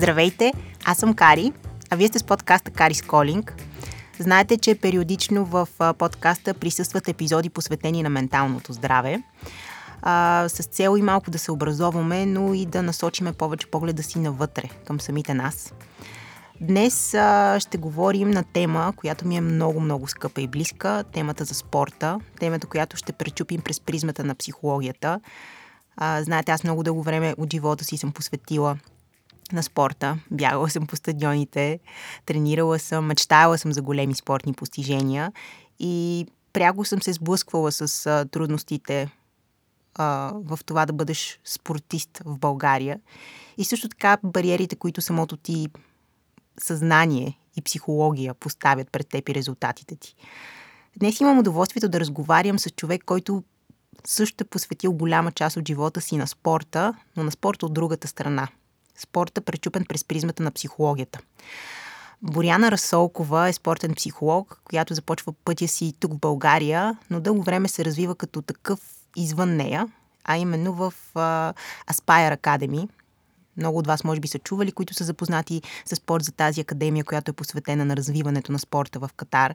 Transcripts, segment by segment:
Здравейте, аз съм Кари, а вие сте с подкаста Кари Сколинг. Знаете, че периодично в подкаста присъстват епизоди посветени на менталното здраве. С цел и малко да се образоваме, но и да насочиме повече погледа си навътре, към самите нас. Днес ще говорим на тема, която ми е много-много скъпа и близка, темата за спорта, темата, която ще пречупим през призмата на психологията. Знаете, аз много дълго време от живота си съм посветила на спорта. Бягала съм по стадионите, тренирала съм, мечтала съм за големи спортни постижения и пряко съм се сблъсквала с а, трудностите а, в това да бъдеш спортист в България. И също така бариерите, които самото ти съзнание и психология поставят пред теб и резултатите ти. Днес имам удоволствието да разговарям с човек, който също е посветил голяма част от живота си на спорта, но на спорта от другата страна. Спорта пречупен през призмата на психологията. Боряна Расолкова е спортен психолог, която започва пътя си тук в България, но дълго време се развива като такъв извън нея, а именно в uh, Aspire Academy. Много от вас може би са чували, които са запознати с спорт за тази академия, която е посветена на развиването на спорта в Катар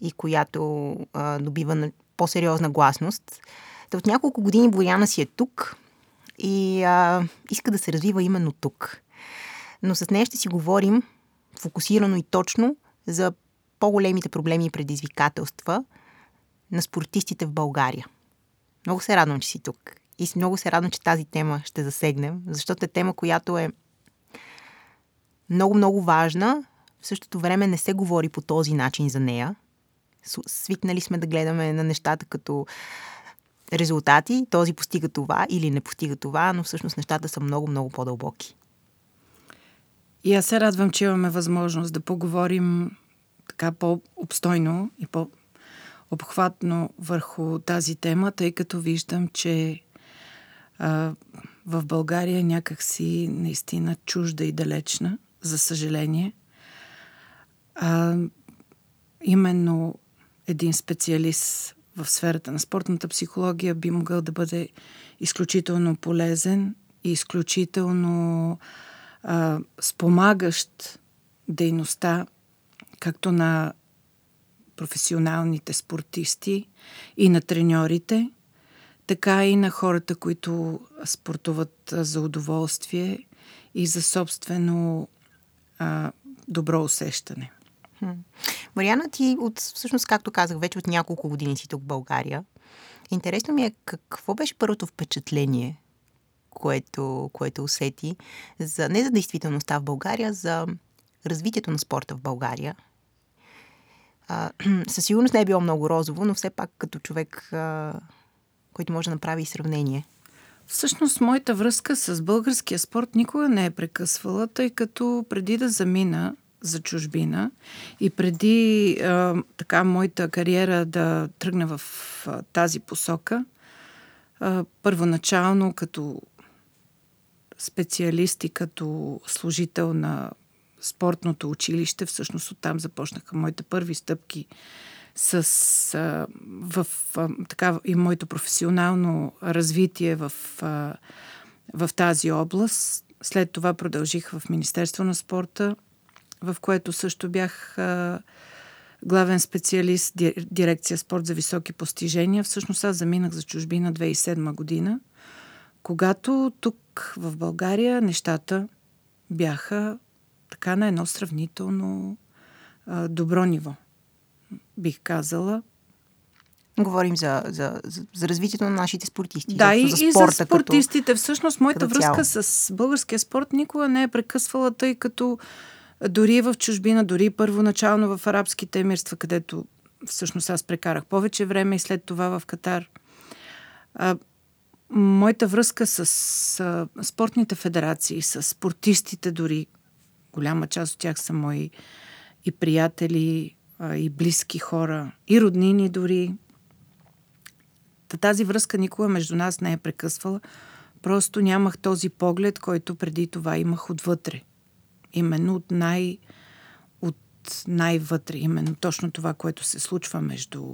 и която uh, добива на по-сериозна гласност. От няколко години Боряна си е тук и а, иска да се развива именно тук. Но с нея ще си говорим фокусирано и точно за по-големите проблеми и предизвикателства на спортистите в България. Много се радвам, че си тук. И много се радвам, че тази тема ще засегнем, защото е тема, която е много-много важна. В същото време не се говори по този начин за нея. Свикнали сме да гледаме на нещата като резултати, този постига това или не постига това, но всъщност нещата са много-много по-дълбоки. И аз се радвам, че имаме възможност да поговорим така по-обстойно и по-обхватно върху тази тема, тъй като виждам, че а, в България някакси наистина чужда и далечна, за съжаление. А, именно един специалист в сферата на спортната психология би могъл да бъде изключително полезен и изключително а, спомагащ дейността както на професионалните спортисти и на треньорите, така и на хората, които спортуват за удоволствие и за собствено а, добро усещане. Мариана, ти от, всъщност, както казах, вече от няколко години си тук в България. Интересно ми е какво беше първото впечатление, което, което усети, за, не за действителността в България, за развитието на спорта в България. А, със сигурност не е било много розово, но все пак като човек, а, който може да направи и сравнение. Всъщност, моята връзка с българския спорт никога не е прекъсвала, тъй като преди да замина за чужбина. И преди а, така моята кариера да тръгне в а, тази посока, а, първоначално като специалист и като служител на спортното училище, всъщност оттам започнаха моите първи стъпки с, а, в, а, така, и моето професионално развитие в, а, в тази област. След това продължих в Министерство на спорта в което също бях а, главен специалист, дирекция спорт за високи постижения. Всъщност аз заминах за чужбина 2007 година, когато тук в България нещата бяха така на едно сравнително а, добро ниво, бих казала. Говорим за, за, за, за развитието на нашите спортисти. Да, и, за, спорта, и за спортистите. Като, Всъщност, моята връзка с българския спорт никога не е прекъсвала, тъй като дори в чужбина, дори първоначално в арабските емирства, където всъщност аз прекарах повече време и след това в Катар. А, моята връзка с а, спортните федерации, с спортистите дори, голяма част от тях са мои и приятели, а, и близки хора, и роднини дори. Та тази връзка никога между нас не е прекъсвала. Просто нямах този поглед, който преди това имах отвътре – именно от най- от най-вътре, именно точно това, което се случва между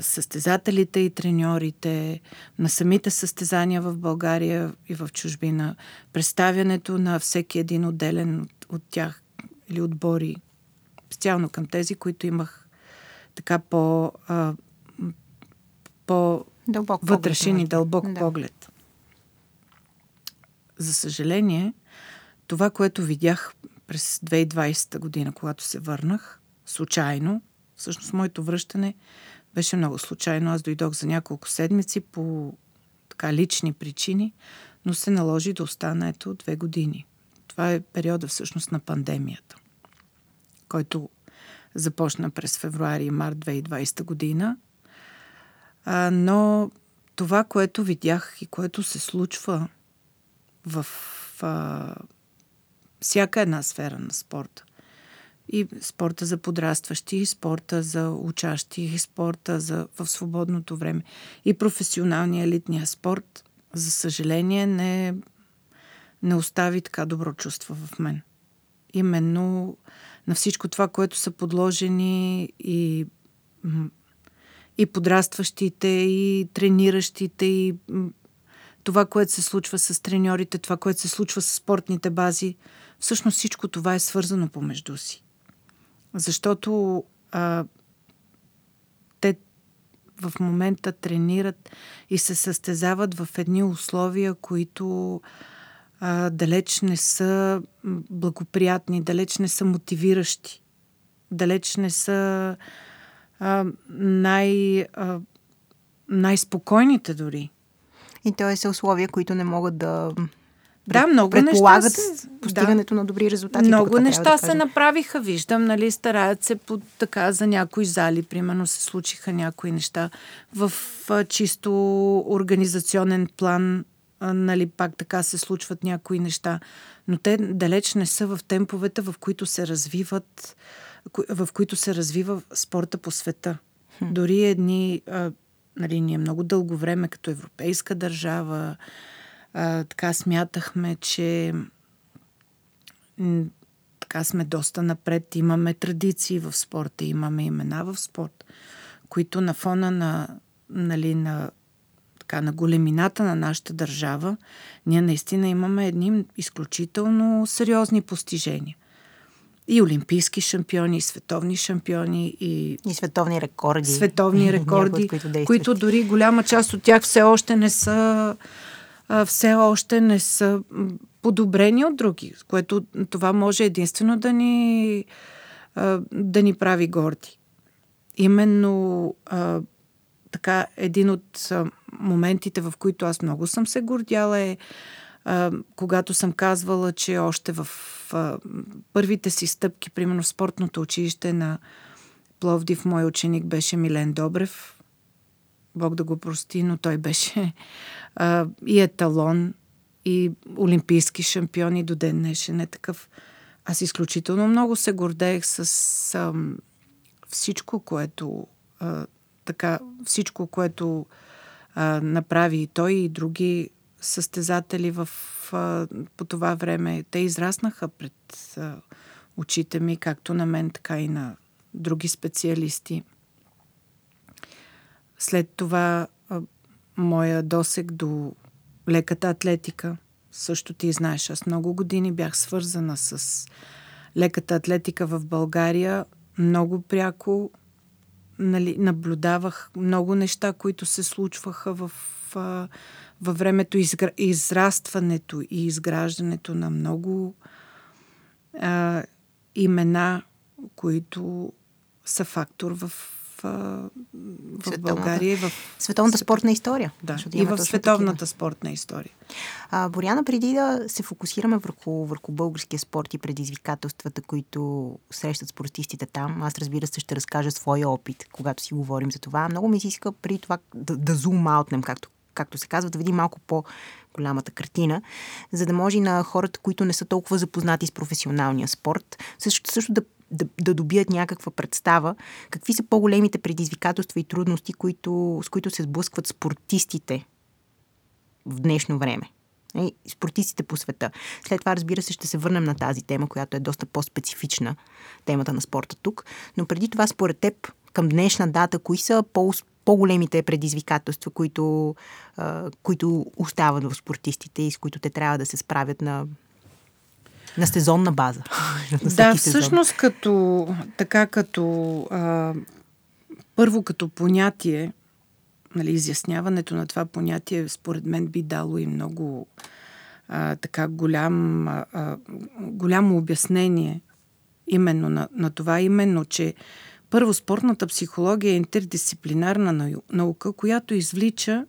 състезателите и треньорите, на самите състезания в България и в чужбина, представянето на всеки един отделен от, от тях или отбори, специално към тези, които имах така по, а, по дълбок вътрешен поглед, и дълбок да. поглед. За съжаление, това, което видях през 2020 година, когато се върнах, случайно, всъщност моето връщане беше много случайно. Аз дойдох за няколко седмици по така лични причини, но се наложи да остана ето две години. Това е периода всъщност на пандемията, който започна през февруари и март 2020 година. А, но това, което видях и което се случва в всяка една сфера на спорта, и спорта за подрастващи, и спорта за учащи, и спорта за, в свободното време, и професионалния елитния спорт, за съжаление, не, не остави така добро чувство в мен. Именно на всичко това, което са подложени и, и подрастващите, и трениращите, и това, което се случва с треньорите, това, което се случва с спортните бази, всъщност всичко това е свързано помежду си. Защото а, те в момента тренират и се състезават в едни условия, които а, далеч не са благоприятни, далеч не са мотивиращи, далеч не са а, най, а, най-спокойните дори. И то са условия, които не могат да да, много предполагат неща се, постигането да. на добри резултати. Много неща да се направиха, виждам, нали, стараят се по, така за някои зали, примерно се случиха някои неща в а, чисто организационен план, а, нали, пак така се случват някои неща, но те далеч не са в темповете, в които се развиват, в които се развива спорта по света. Хм. Дори едни, а, нали, ние много дълго време като европейска държава, а, така смятахме, че така сме доста напред. Имаме традиции в спорта, имаме имена в спорт, които на фона на, нали, на, така, на големината на нашата държава, ние наистина имаме едни изключително сериозни постижения. И олимпийски шампиони, и световни шампиони, и, и световни рекорди. Световни рекорди, които, които дори голяма част от тях все още не са все още не са подобрени от други, което това може единствено да ни, да ни прави горди. Именно така един от моментите, в които аз много съм се гордяла е когато съм казвала, че още в първите си стъпки, примерно в спортното училище на Пловдив, мой ученик беше Милен Добрев. Бог да го прости, но той беше а, и еталон, и олимпийски шампион и до ден днешен е такъв. Аз изключително много се гордеех с а, всичко, което а, така, всичко, което а, направи и той и други състезатели в, а, по това време. Те израснаха пред а, очите ми, както на мен, така и на други специалисти. След това а, моя досек до леката атлетика. Също ти знаеш, аз много години бях свързана с леката атлетика в България. Много пряко нали, наблюдавах много неща, които се случваха в, във времето изгра... израстването и изграждането на много а, имена, които са фактор в в България и в световната спортна история. Да, и в световната такива. спортна история. А, Боряна, преди да се фокусираме върху, върху българския спорт и предизвикателствата, които срещат спортистите там, аз разбира се ще разкажа своя опит, когато си говорим за това. Много ми се иска при това да, да зум-аутнем, както както се казва, да видим малко по-голямата картина, за да може на хората, които не са толкова запознати с професионалния спорт, също, също да да, да добият някаква представа какви са по-големите предизвикателства и трудности, които, с които се сблъскват спортистите в днешно време. И спортистите по света. След това, разбира се, ще се върнем на тази тема, която е доста по-специфична, темата на спорта тук. Но преди това, според теб, към днешна дата, кои са по по-големите предизвикателства, които, които остават в спортистите и с които те трябва да се справят на, на сезонна база. да, всъщност като така като а, първо като понятие, нали, изясняването на това понятие, според мен би дало и много а, така голям, а, голямо обяснение именно на, на това, именно, че първо спортната психология е интердисциплинарна наука, която извлича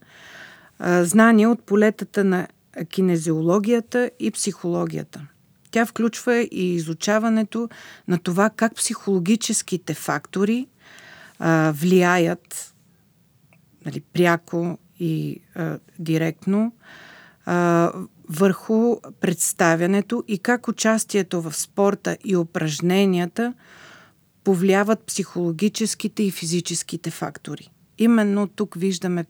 а, знания от полетата на кинезиологията и психологията. Тя включва и изучаването на това как психологическите фактори а, влияят нали, пряко и а, директно а, върху представянето и как участието в спорта и упражненията повлияват психологическите и физическите фактори. Именно тук виждаме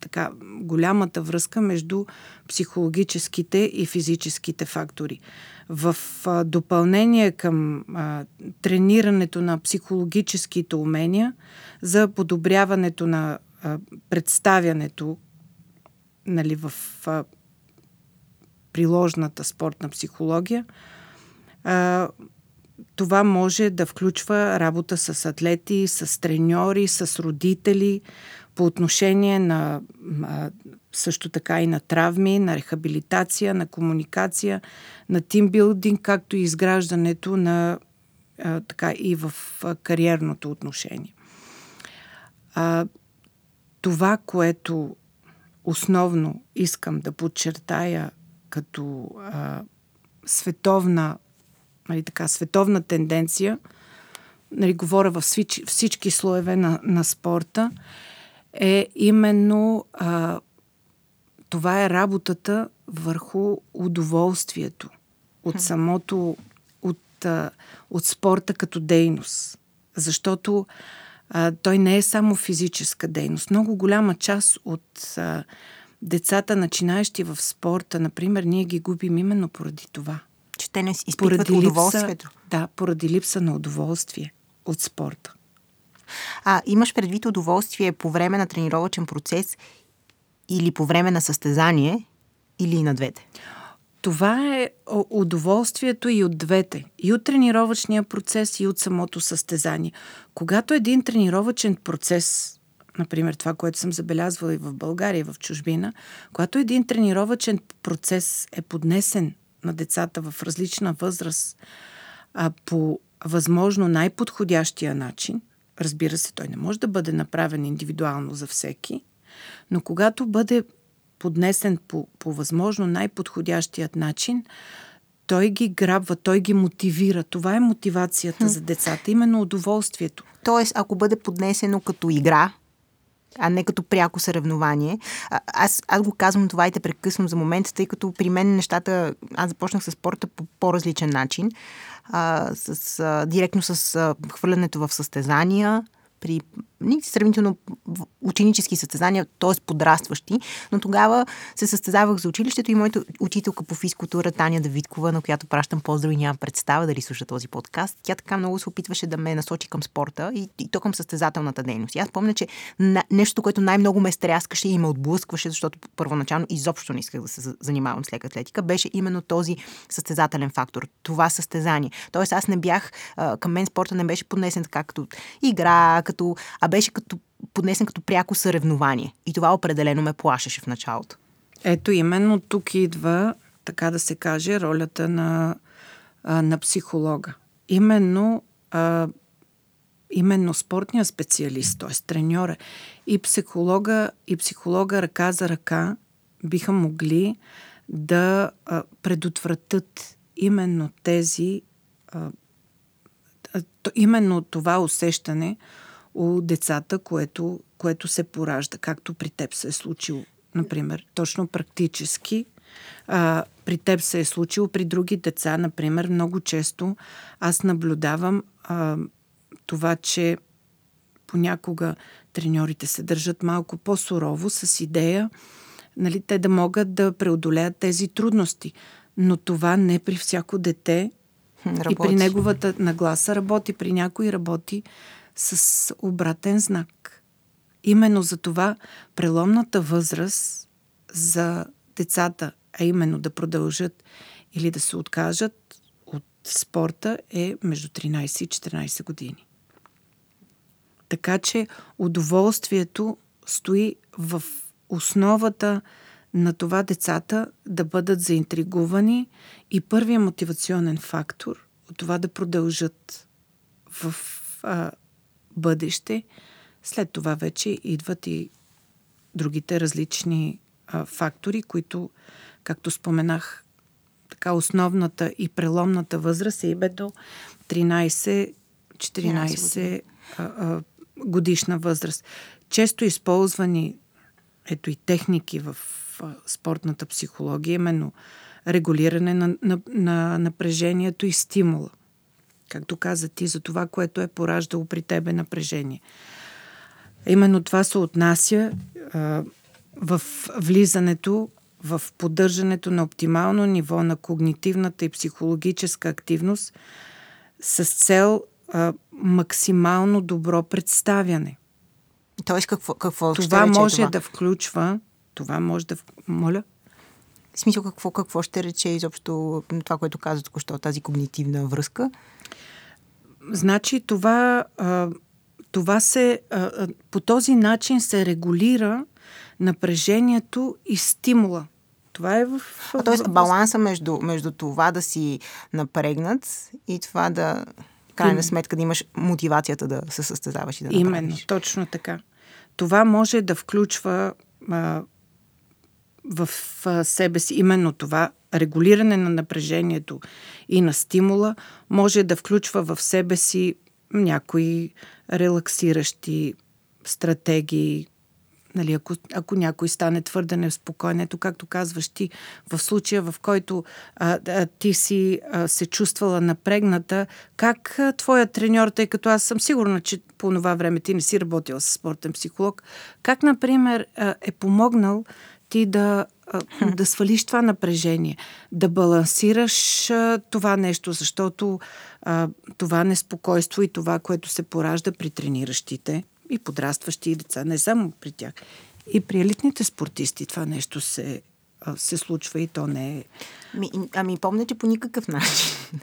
така голямата връзка между психологическите и физическите фактори. В допълнение към тренирането на психологическите умения за подобряването на представянето нали, в приложната спортна психология, това може да включва работа с атлети, с треньори, с родители, по отношение на също така и на травми, на рехабилитация, на комуникация, на тимбилдинг, както и изграждането на а, така и в кариерното отношение. А, това, което основно искам да подчертая като а, световна, нали, така, световна тенденция, нали, говоря във всички, всички слоеве на, на спорта, е именно а, това е работата върху удоволствието от самото, от, от спорта като дейност. Защото а, той не е само физическа дейност. Много голяма част от а, децата, начинаещи в спорта, например, ние ги губим именно поради това. Че те не изпитват поради удоволствието. Липса, да, поради липса на удоволствие от спорта. А имаш предвид удоволствие по време на тренировъчен процес или по време на състезание или и на двете? Това е удоволствието и от двете. И от тренировъчния процес, и от самото състезание. Когато един тренировъчен процес, например това, което съм забелязвала и в България, и в чужбина, когато един тренировъчен процес е поднесен на децата в различна възраст а по възможно най-подходящия начин, разбира се, той не може да бъде направен индивидуално за всеки, но когато бъде поднесен по, по възможно най-подходящият начин, той ги грабва, той ги мотивира. Това е мотивацията за децата, именно удоволствието. Тоест, ако бъде поднесено като игра, а не като пряко съревнование. А, аз, аз го казвам това и те прекъсвам за момент, тъй като при мен нещата, аз започнах с спорта по по-различен начин, а, с, а, директно с а, хвърлянето в състезания, при сравнително ученически състезания, т.е. подрастващи, но тогава се състезавах за училището и моята учителка по физкултура Таня Давидкова, на която пращам поздрави, нямам представа дали слуша този подкаст. Тя така много се опитваше да ме насочи към спорта и, и то към състезателната дейност. И аз помня, че на, нещо, което най-много ме стряскаше и ме отблъскваше, защото първоначално изобщо не исках да се занимавам с лека атлетика, беше именно този състезателен фактор, това състезание. Тоест аз не бях, към мен спорта не беше поднесен така като игра, като, а беше като поднесен като пряко съревнование. И това определено ме плашеше в началото. Ето именно тук идва, така да се каже, ролята на, на психолога. Именно а, именно спортния специалист, т.е. треньора и психолога, и психолога ръка за ръка биха могли да а, предотвратят именно тези а, именно това усещане у децата, което, което се поражда, както при теб се е случило, например, точно практически. А, при теб се е случило, при други деца, например, много често аз наблюдавам а, това, че понякога треньорите се държат малко по-сурово с идея нали, те да могат да преодолеят тези трудности. Но това не при всяко дете работи. и при неговата нагласа работи. При някой работи с обратен знак. именно за това преломната възраст за децата, а именно да продължат или да се откажат от спорта е между 13 и 14 години. Така че удоволствието стои в основата на това децата да бъдат заинтригувани и първия мотивационен фактор от това да продължат в а, бъдеще. След това вече идват и другите различни а, фактори, които, както споменах, така основната и преломната възраст е именно 13-14 годишна възраст. Често използвани ето и техники в спортната психология, именно регулиране на, на, на напрежението и стимула. Както каза ти, за това, което е пораждало при тебе напрежение. Именно това се отнася а, в влизането в поддържането на оптимално ниво на когнитивната и психологическа активност с цел а, максимално добро представяне. Тоест, какво, какво това ще може това? да включва. Това може да. Моля? В смисъл, какво, какво ще рече изобщо това, което каза току-що, тази когнитивна връзка? Значи това, а, това се, а, по този начин се регулира напрежението и стимула. Това е в... А, тоест баланса между, между това да си напрегнат и това да, крайна сметка, да имаш мотивацията да се състезаваш и да Именно, направиш. точно така. Това може да включва а, в себе си именно това регулиране на напрежението и на стимула, може да включва в себе си някои релаксиращи стратегии, Нали, ако, ако някой стане твърде неспокоен, ето както казваш ти, в случая в който а, а, ти си а, се чувствала напрегната, как а, твоя треньор, тъй като аз съм сигурна, че по това време ти не си работила с спортен психолог, как, например, а, е помогнал ти да, да свалиш това напрежение, да балансираш това нещо, защото това неспокойство и това, което се поражда при трениращите, и подрастващи деца, не само при тях. И при елитните спортисти това нещо се, се случва и то не е... Ми, ами помня, че по никакъв начин.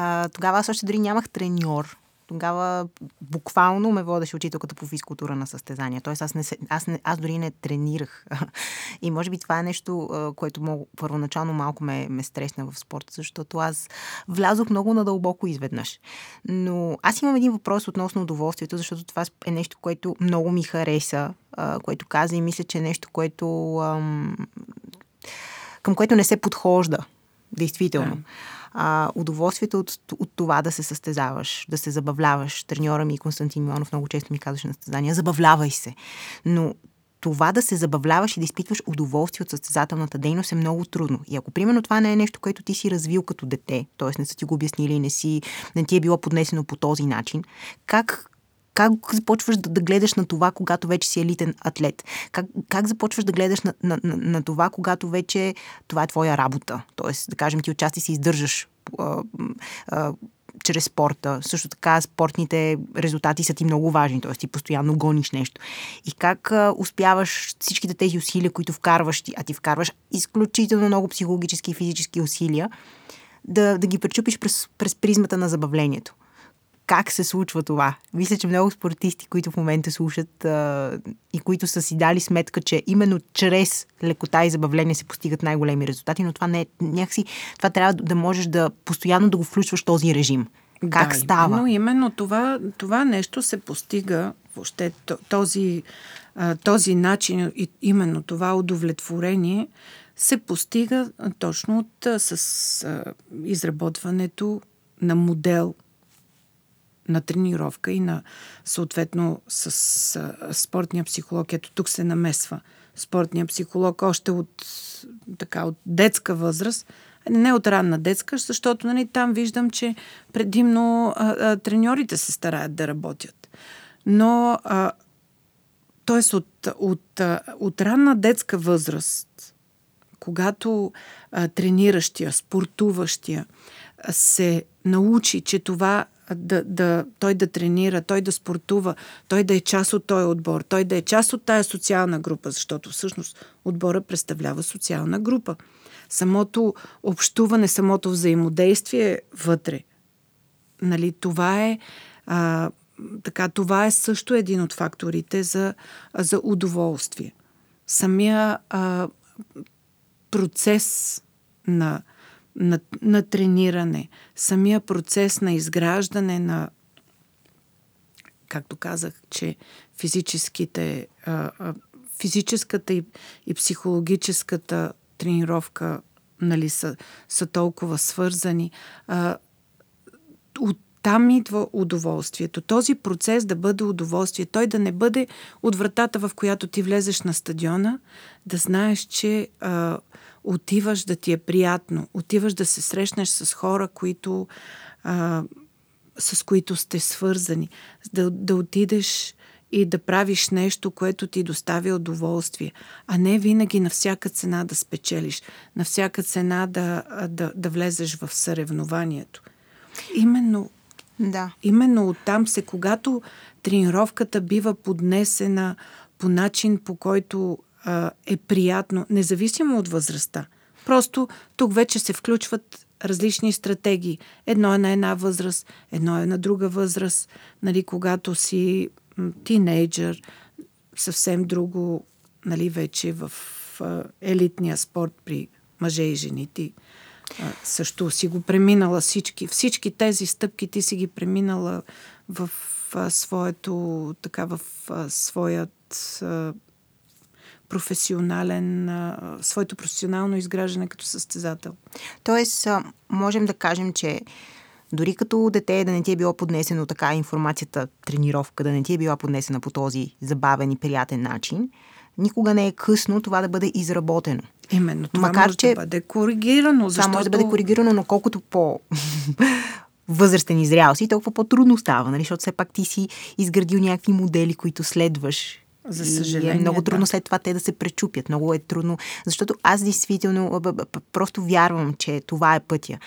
А, тогава аз още дори нямах треньор. Тогава буквално ме водеше учителката по физкултура на състезания. Тоест аз, не, аз, не, аз дори не тренирах. И може би това е нещо, което мога, първоначално малко ме, ме стресна в спорта, защото аз влязох много надълбоко изведнъж. Но аз имам един въпрос относно удоволствието, защото това е нещо, което много ми хареса, което каза и мисля, че е нещо, което към което не се подхожда. Действително. Да а, удоволствието от, от това да се състезаваш, да се забавляваш. Треньора ми Константин Миланов много често ми казваше на състезания, забавлявай се. Но това да се забавляваш и да изпитваш удоволствие от състезателната дейност е много трудно. И ако, примерно, това не е нещо, което ти си развил като дете, т.е. не са ти го обяснили не, си, не ти е било поднесено по този начин, как как започваш да, да гледаш на това, когато вече си елитен атлет? Как, как започваш да гледаш на, на, на, на това, когато вече това е твоя работа? Тоест, да кажем, ти отчасти си издържаш а, а, чрез спорта. Също така спортните резултати са ти много важни, т.е. ти постоянно гониш нещо. И как а, успяваш всичките тези усилия, които вкарваш ти, а ти вкарваш изключително много психологически и физически усилия, да, да ги пречупиш през, през призмата на забавлението как се случва това. Мисля, че много спортисти, които в момента слушат а, и които са си дали сметка, че именно чрез лекота и забавление се постигат най-големи резултати, но това не е някакси, това трябва да можеш да постоянно да го включваш този режим. Как да, става? Но именно това, това нещо се постига, въобще този, този начин, именно това удовлетворение се постига точно от, с изработването на модел на тренировка и на съответно с а, спортния психолог. Ето тук се намесва спортния психолог още от, така, от детска възраст, не от ранна детска, защото нали, там виждам, че предимно а, а, треньорите се стараят да работят. Но, т.е. От, от, от ранна детска възраст, когато а, трениращия, спортуващия се научи, че това да, да, той да тренира, той да спортува, той да е част от този отбор, той да е част от тая социална група, защото всъщност отбора представлява социална група. Самото общуване, самото взаимодействие вътре, нали, това е а, така, това е също един от факторите за, за удоволствие. Самия а, процес на, на, на трениране, самия процес на изграждане на, както казах, че физическите, физическата и, и психологическата тренировка нали, са, са толкова свързани. От там идва удоволствието. Този процес да бъде удоволствие. Той да не бъде от вратата, в която ти влезеш на стадиона, да знаеш, че отиваш да ти е приятно. Отиваш да се срещнеш с хора, които, а, с които сте свързани. Да, да отидеш и да правиш нещо, което ти доставя удоволствие, а не винаги на всяка цена да спечелиш, на всяка цена да, да, да влезеш в съревнованието. Именно да. Именно оттам се, когато тренировката бива поднесена по начин, по който а, е приятно, независимо от възрастта. Просто тук вече се включват различни стратегии. Едно е на една възраст, едно е на друга възраст. Нали, когато си тинейджър, съвсем друго, нали, вече в а, елитния спорт при мъже и жени. Ти също си го преминала всички. Всички тези стъпки ти си ги преминала в а, своето, така, в а, своят а, професионален, своето професионално изграждане като състезател. Тоест, можем да кажем, че дори като дете да не ти е било поднесено така информацията, тренировка, да не ти е била поднесена по този забавен и приятен начин, никога не е късно това да бъде изработено. Именно. Това Макар, може че, да бъде коригирано. Защото... Това може да бъде коригирано, но колкото по възрастен и зрял си, толкова по-трудно става, нали? защото все пак ти си изградил някакви модели, които следваш. За съжаление. И е много трудно да. след това те да се пречупят. Много е трудно, защото аз действително просто вярвам, че това е пътя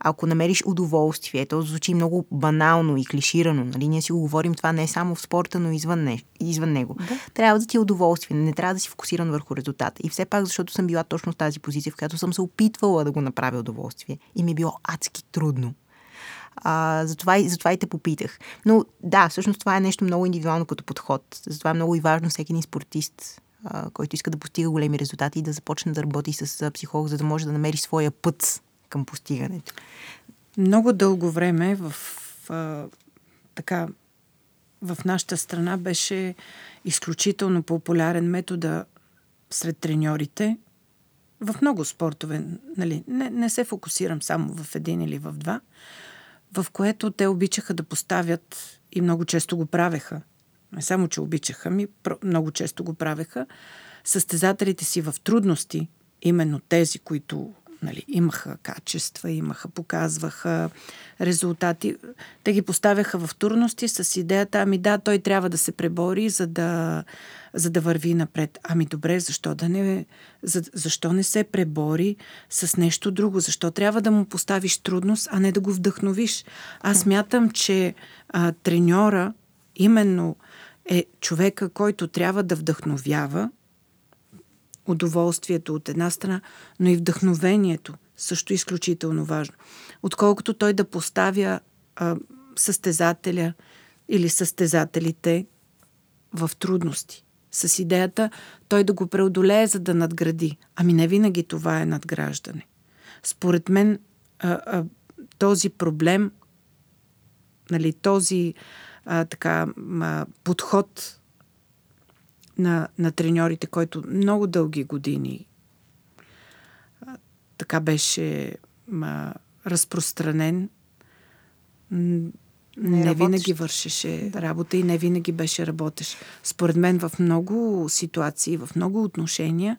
ако намериш удоволствие, то звучи много банално и клиширано, нали? Ние си го говорим това не е само в спорта, но извън, не, извън него. Да. Трябва да ти е удоволствие, не трябва да си фокусиран върху резултата. И все пак, защото съм била точно в тази позиция, в която съм се опитвала да го направя удоволствие и ми е било адски трудно. А, затова, и, затова и те попитах. Но да, всъщност това е нещо много индивидуално като подход. Затова е много и важно всеки един спортист, а, който иска да постига големи резултати и да започне да работи с психолог, за да може да намери своя път към постигането? Много дълго време в а, така в нашата страна беше изключително популярен метода сред треньорите в много спортове. Нали, не, не се фокусирам само в един или в два, в което те обичаха да поставят и много често го правеха. Не само, че обичаха ми, много често го правеха. Състезателите си в трудности, именно тези, които нали, имаха качества, имаха, показваха резултати. Те ги поставяха в турности с идеята, ами да, той трябва да се пребори, за да, за да върви напред. Ами добре, защо да не, за, защо не се пребори с нещо друго? Защо трябва да му поставиш трудност, а не да го вдъхновиш? Аз мятам, че а, треньора именно е човека, който трябва да вдъхновява, удоволствието от една страна, но и вдъхновението също е изключително важно. Отколкото той да поставя а, състезателя или състезателите в трудности. С идеята той да го преодолее, за да надгради. Ами не винаги това е надграждане. Според мен а, а, този проблем, нали, този а, така, а, подход на, на треньорите, който много дълги години а, така беше а, разпространен. Не, не винаги вършеше да. работа и не винаги беше работещ. Според мен в много ситуации, в много отношения,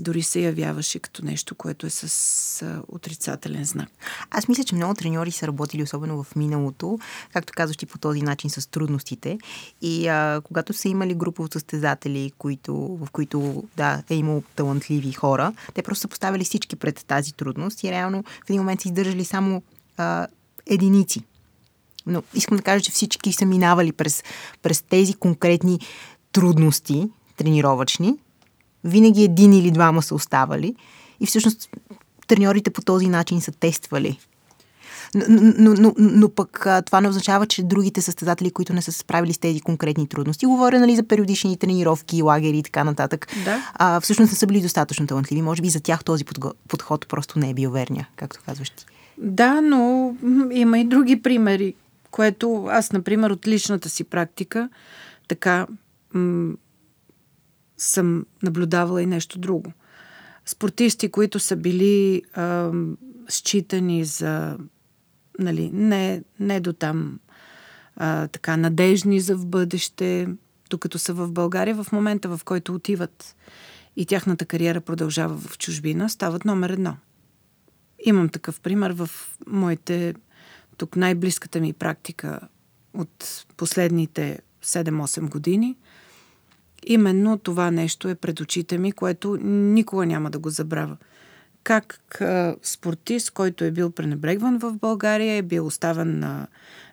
дори се явяваше като нещо, което е с а, отрицателен знак. Аз мисля, че много треньори са работили, особено в миналото, както казваш ти по този начин с трудностите. И а, когато са имали група от състезатели, които, в които да, е имало талантливи хора, те просто са поставили всички пред тази трудност и реално в един момент са издържали само а, единици Но искам да кажа, че всички са минавали през, през тези конкретни трудности, тренировъчни. Винаги един или двама са оставали. И всъщност треньорите по този начин са тествали но, но, но, но пък това не означава, че другите състезатели, които не са се справили с тези конкретни трудности, говоря нали, за периодични тренировки, лагери и така нататък, да. а, всъщност не са били достатъчно талантливи. Може би за тях този подход просто не е бил верния, както казваш ти. Да, но има и други примери, което аз, например, от личната си практика, така м- съм наблюдавала и нещо друго. Спортисти, които са били а, считани за нали, не, не до там а, така надежни за в бъдеще, докато са в България, в момента в който отиват и тяхната кариера продължава в чужбина, стават номер едно. Имам такъв пример в моите, тук най-близката ми практика от последните 7-8 години. Именно това нещо е пред очите ми, което никога няма да го забравя как а, спортист, който е бил пренебрегван в България, е бил оставен на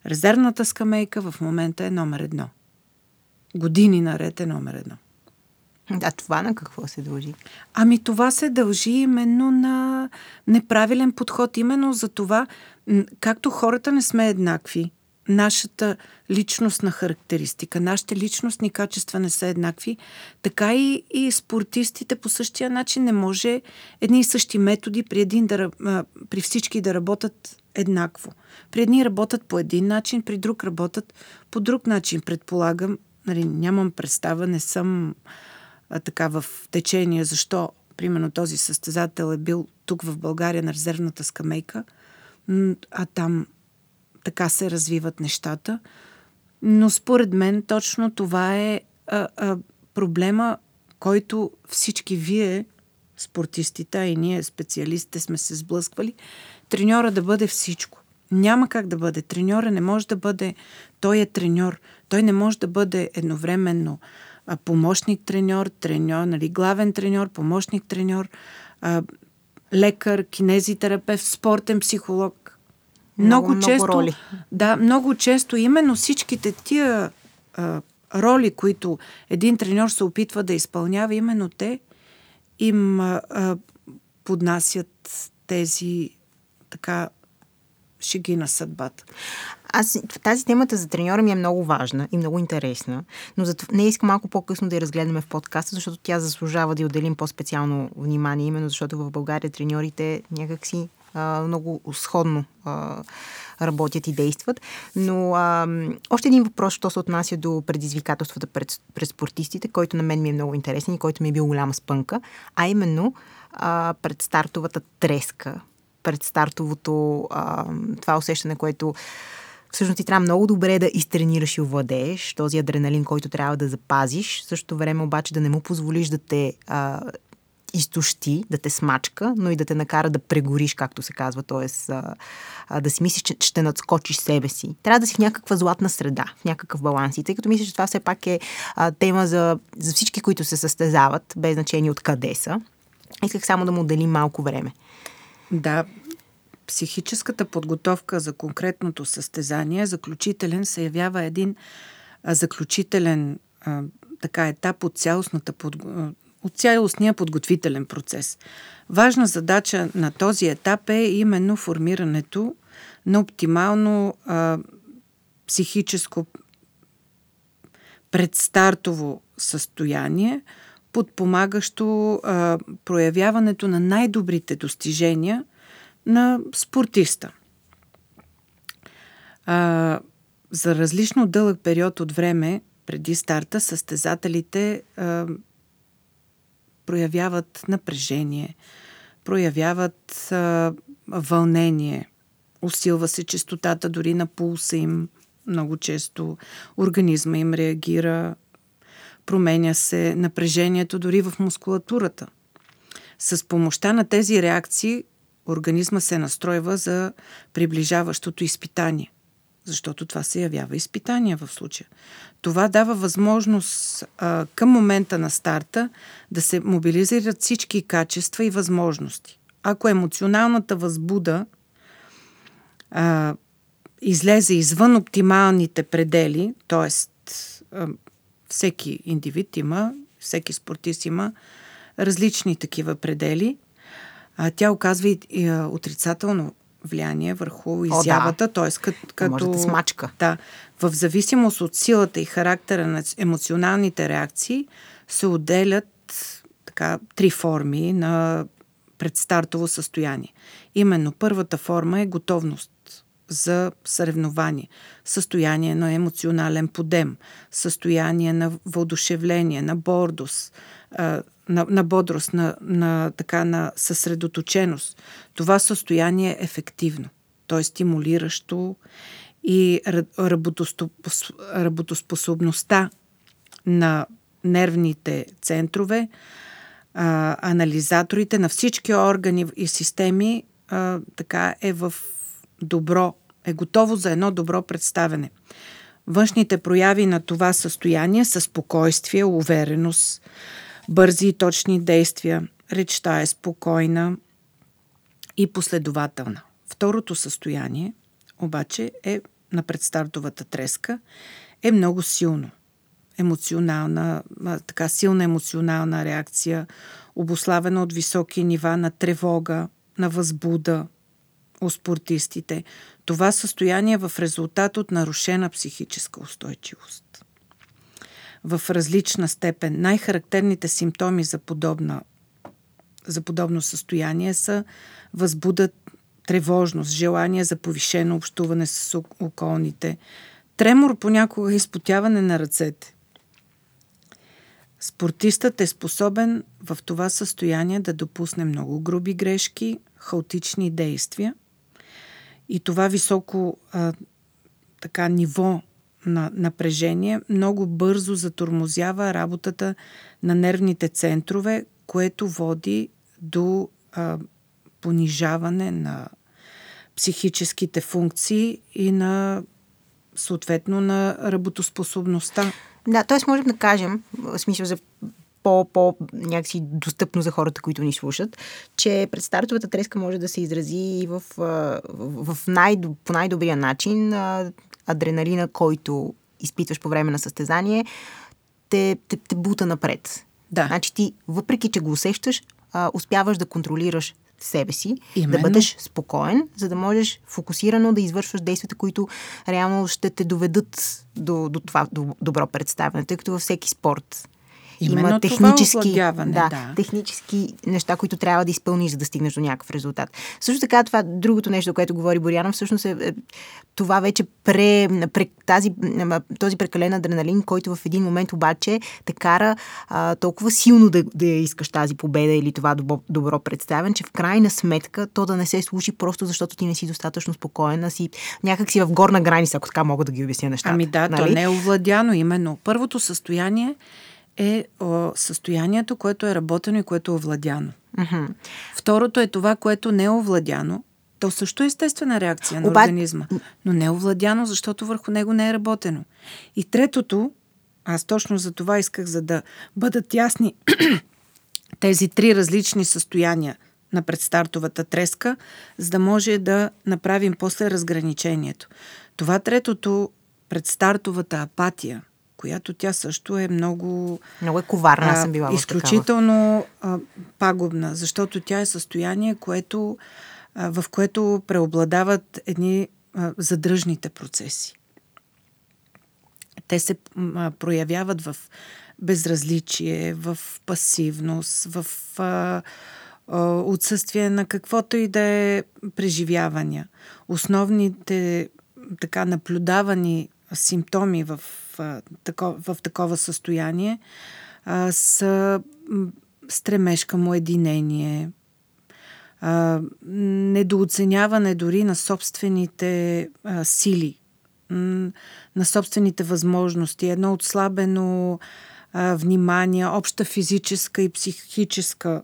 резервната скамейка, в момента е номер едно. Години наред е номер едно. А това на какво се дължи? Ами това се дължи именно на неправилен подход. Именно за това, както хората не сме еднакви, нашата личностна характеристика, нашите личностни качества не са еднакви, така и, и спортистите по същия начин не може едни и същи методи при, един да, при всички да работят еднакво. При едни работят по един начин, при друг работят по друг начин. Предполагам, нали, нямам представа, не съм а, така в течение, защо примерно този състезател е бил тук в България на резервната скамейка, а там така се развиват нещата. Но според мен точно това е а, а, проблема, който всички вие, спортистите, и ние, специалистите, сме се сблъсквали. Треньора да бъде всичко. Няма как да бъде. Треньора не може да бъде... Той е треньор. Той не може да бъде едновременно помощник треньор, треньор, нали, главен треньор, помощник треньор, лекар, кинезитерапевт, спортен психолог. Много, много често. Много роли. Да, много често именно всичките тия а, роли, които един треньор се опитва да изпълнява, именно те им а, а, поднасят тези така шеги на съдбата. Аз тази темата за треньора ми е много важна и много интересна, но за не искам малко по-късно да я разгледаме в подкаста, защото тя заслужава да й отделим по-специално внимание, именно защото в България треньорите някакси а, много сходно а, работят и действат. Но а, още един въпрос, що се отнася до предизвикателствата пред, пред спортистите, който на мен ми е много интересен и който ми е бил голяма спънка, а именно а, пред стартовата треска, пред стартовото а, това усещане, което всъщност ти трябва много добре да изтренираш и овладееш този адреналин, който трябва да запазиш. В същото време обаче да не му позволиш да те а, изтощи, да те смачка, но и да те накара да прегориш, както се казва, т.е. да си мислиш, че ще надскочиш себе си. Трябва да си в някаква златна среда, в някакъв баланс. И тъй като мисля, че това все пак е а, тема за, за всички, които се състезават, без значение от къде са, исках само да му отделим малко време. Да, психическата подготовка за конкретното състезание, заключителен се явява един а, заключителен а, така етап от цялостната подготовка от цялостния подготвителен процес. Важна задача на този етап е именно формирането на оптимално а, психическо предстартово състояние, подпомагащо а, проявяването на най-добрите достижения на спортиста. А, за различно дълъг период от време преди старта състезателите а, проявяват напрежение, проявяват а, вълнение, усилва се частотата дори на пулса им. Много често организма им реагира, променя се напрежението дори в мускулатурата. С помощта на тези реакции организма се настройва за приближаващото изпитание защото това се явява изпитание в случая. Това дава възможност а, към момента на старта да се мобилизират всички качества и възможности. Ако емоционалната възбуда а, излезе извън оптималните предели, т.е. всеки индивид има, всеки спортист има различни такива предели, а, тя оказва и, и отрицателно влияние върху изявата, да. т.е. като... като може да смачка. Да. В зависимост от силата и характера на емоционалните реакции се отделят така три форми на предстартово състояние. Именно първата форма е готовност за съревнование, състояние на емоционален подем, състояние на въодушевление, на бордост, на, на бодрост, на, на, така, на съсредоточеност. Това състояние е ефективно. То е стимулиращо и работоспособността на нервните центрове, а, анализаторите на всички органи и системи а, така е в добро, е готово за едно добро представене. Външните прояви на това състояние са спокойствие, увереност, бързи и точни действия, речта е спокойна и последователна. Второто състояние обаче е на предстартовата треска е много силно. Емоционална, така силна емоционална реакция, обославена от високи нива на тревога, на възбуда у спортистите. Това състояние е в резултат от нарушена психическа устойчивост в различна степен. Най-характерните симптоми за, подобна, за подобно състояние са възбудат тревожност, желание за повишено общуване с околните, тремор понякога изпотяване на ръцете. Спортистът е способен в това състояние да допусне много груби грешки, хаотични действия и това високо а, така ниво на напрежение много бързо затормозява работата на нервните центрове, което води до а, понижаване на психическите функции и на съответно на работоспособността. Да, т.е. можем да кажем, в смисъл за по-по някакси достъпно за хората, които ни слушат, че предстартовата треска може да се изрази и в, в, в най, по най-добрия начин адреналина, който изпитваш по време на състезание, те, те, те бута напред. Да. Значи ти, въпреки че го усещаш, а, успяваш да контролираш себе си, Именно. да бъдеш спокоен, за да можеш фокусирано да извършваш действията, които реално ще те доведат до, до това до добро представяне, тъй като във всеки спорт Именно има технически, да, да. технически неща, които трябва да изпълниш, за да стигнеш до някакъв резултат. Също така, това другото нещо, което говори Борянов, всъщност е, е това вече пре, пре, тази, този прекален адреналин, който в един момент обаче те кара а, толкова силно да, да искаш тази победа или това добро, добро представен, че в крайна сметка то да не се случи просто защото ти не си достатъчно спокоен, а си някак си в горна граница, ако така мога да ги обясня нещата. Ами да, нали? то не е овладяно именно. Първото състояние е о, състоянието, което е работено и което е овладяно. Mm-hmm. Второто е това, което не е овладяно. То също е естествена реакция на Оба... организма, но не е овладяно, защото върху него не е работено. И третото, аз точно за това исках, за да бъдат ясни тези три различни състояния на предстартовата треска, за да може да направим после разграничението. Това третото, предстартовата апатия, която тя също е много... Много е коварна, аз съм била Изключително а, пагубна, защото тя е състояние, което, а, в което преобладават едни а, задръжните процеси. Те се а, проявяват в безразличие, в пасивност, в а, а, отсъствие на каквото и да е преживявания. Основните така наблюдавани симптоми в, в, в такова състояние а, са стремеж към уединение, а, недооценяване дори на собствените а, сили, на собствените възможности, едно отслабено а, внимание, обща физическа и психическа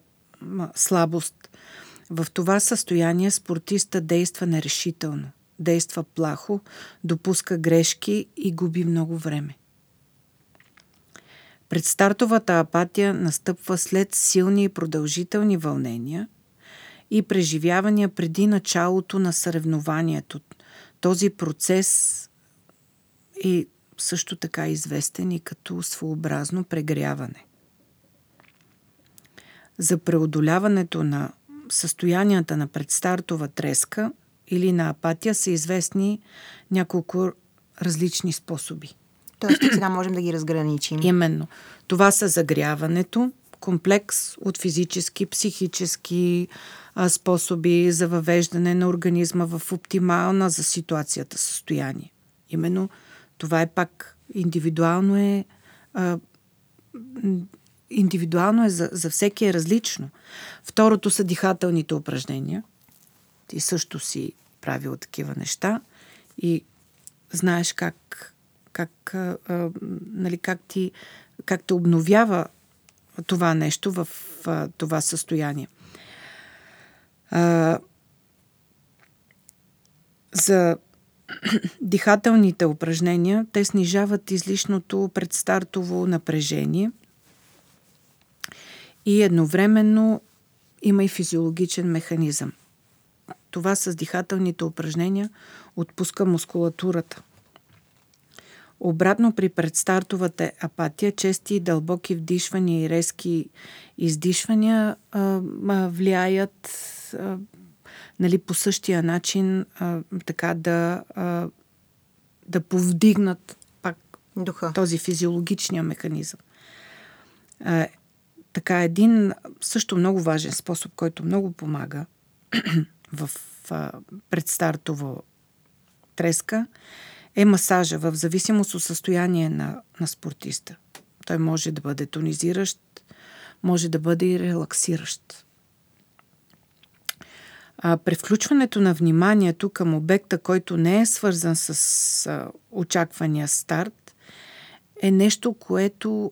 а, слабост. В това състояние спортиста действа нерешително действа плахо, допуска грешки и губи много време. Предстартовата апатия настъпва след силни и продължителни вълнения и преживявания преди началото на съревнованието, този процес е също така известен и като своеобразно прегряване. За преодоляването на състоянията на предстартова треска или на апатия са известни няколко различни способи. Тоест, сега можем да ги разграничим. Именно. Това са загряването, комплекс от физически, психически а, способи за въвеждане на организма в оптимална за ситуацията състояние. Именно това е пак индивидуално е а, индивидуално е за, за всеки е различно. Второто са дихателните упражнения. Ти също си правил такива неща и знаеш как, как, а, нали, как, ти, как те обновява това нещо в а, това състояние. А, за дихателните упражнения, те снижават излишното предстартово напрежение и едновременно има и физиологичен механизъм. Това с дихателните упражнения отпуска мускулатурата. Обратно при предстартовата апатия, чести и дълбоки вдишвания и резки издишвания а, а, влияят а, нали, по същия начин а, така да, а, да повдигнат пак Духа. този физиологичния механизъм. А, така, един също много важен способ, който много помага в а, предстартова треска, е масажа в зависимост от състояние на, на спортиста. Той може да бъде тонизиращ, може да бъде и релаксиращ. А, превключването на вниманието към обекта, който не е свързан с а, очаквания старт, е нещо, което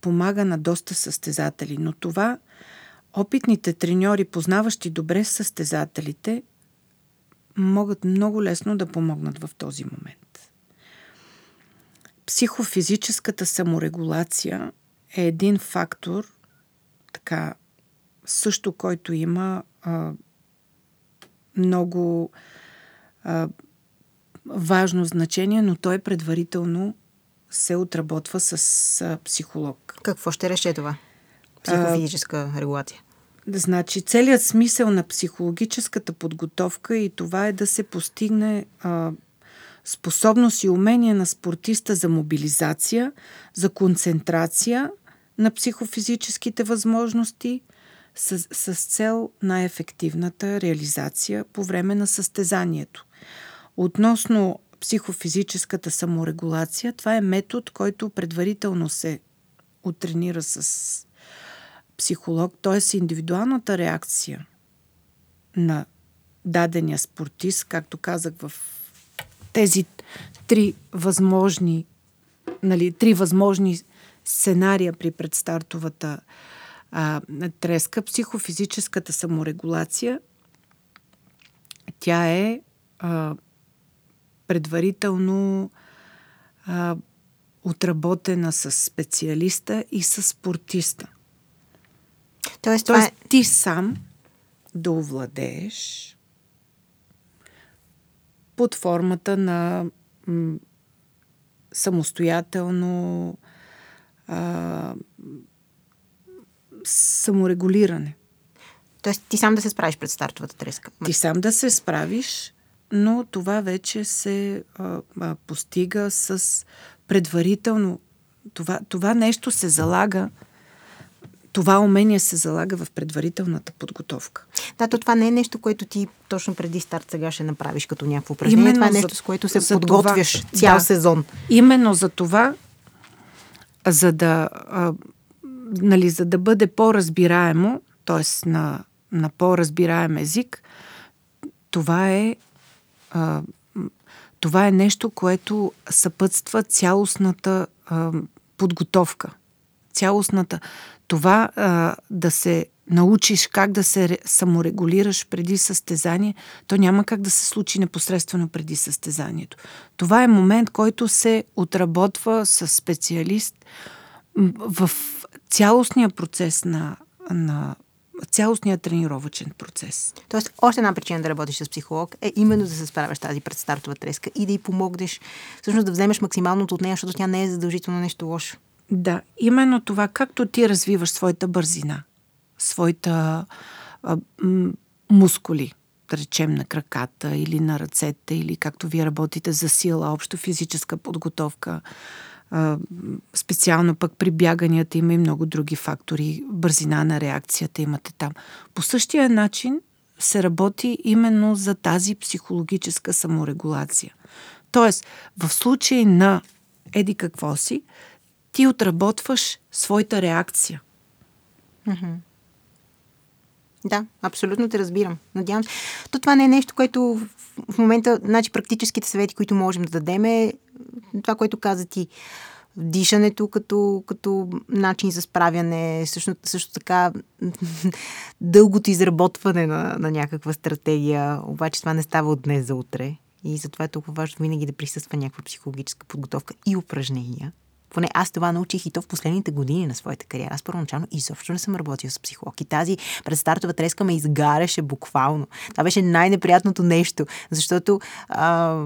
помага на доста състезатели. Но това опитните треньори, познаващи добре състезателите, могат много лесно да помогнат в този момент. Психофизическата саморегулация е един фактор, така, също който има а, много а, важно значение, но той предварително се отработва с а, психолог. Какво ще реше това? Психофизическа а, регулация. Значи, целият смисъл на психологическата подготовка и това е да се постигне а, способност и умение на спортиста за мобилизация, за концентрация на психофизическите възможности с, с цел най-ефективната реализация по време на състезанието. Относно психофизическата саморегулация, това е метод, който предварително се отренира с психолог, т.е. индивидуалната реакция на дадения спортист, както казах в тези три възможни, нали, три възможни сценария при предстартовата а, треска, психофизическата саморегулация, тя е а, предварително а, отработена с специалиста и с спортиста. Тоест, Тоест това е... ти сам да овладееш под формата на м, самостоятелно а, саморегулиране. Тоест ти сам да се справиш пред стартовата треска. Ти сам да се справиш, но това вече се а, а, постига с предварително. Това, това нещо се залага това умение се залага в предварителната подготовка. Да, то това не е нещо, което ти точно преди старт сега ще направиш като някакво упражнение. Именно това е нещо, за, с което се подготвяш това, цял да, сезон. Именно за това, за да, а, нали, за да бъде по-разбираемо, т.е. На, на по-разбираем език, това е, а, това е нещо, което съпътства цялостната а, подготовка. Цялостната това а, да се научиш как да се саморегулираш преди състезание, то няма как да се случи непосредствено преди състезанието. Това е момент, който се отработва с специалист в цялостния процес на, на цялостният тренировачен процес. Тоест, още една причина да работиш с психолог е именно да се справяш тази предстартова треска и да й помогнеш, всъщност да вземеш максималното от нея, защото тя не е задължително нещо лошо. Да, именно това, както ти развиваш своята бързина, своята а, м- мускули, да речем на краката или на ръцете, или както вие работите за сила, общо физическа подготовка, специално пък при бяганията има и много други фактори, бързина на реакцията имате там. По същия начин се работи именно за тази психологическа саморегулация. Тоест, в случай на еди какво си, ти отработваш своята реакция. Да, абсолютно те разбирам. Надявам се. То това не е нещо, което в момента, значи практическите съвети, които можем да дадем е това, което каза ти. Дишането като, като начин за справяне, също, също така дългото изработване на, на някаква стратегия, обаче това не става от днес за утре. И затова е толкова важно винаги да присъства някаква психологическа подготовка и упражнения, поне аз това научих и то в последните години на своята кариера. Аз първоначално изобщо не съм работил с психолог. И тази предстартова треска ме изгаряше буквално. Това беше най-неприятното нещо, защото а,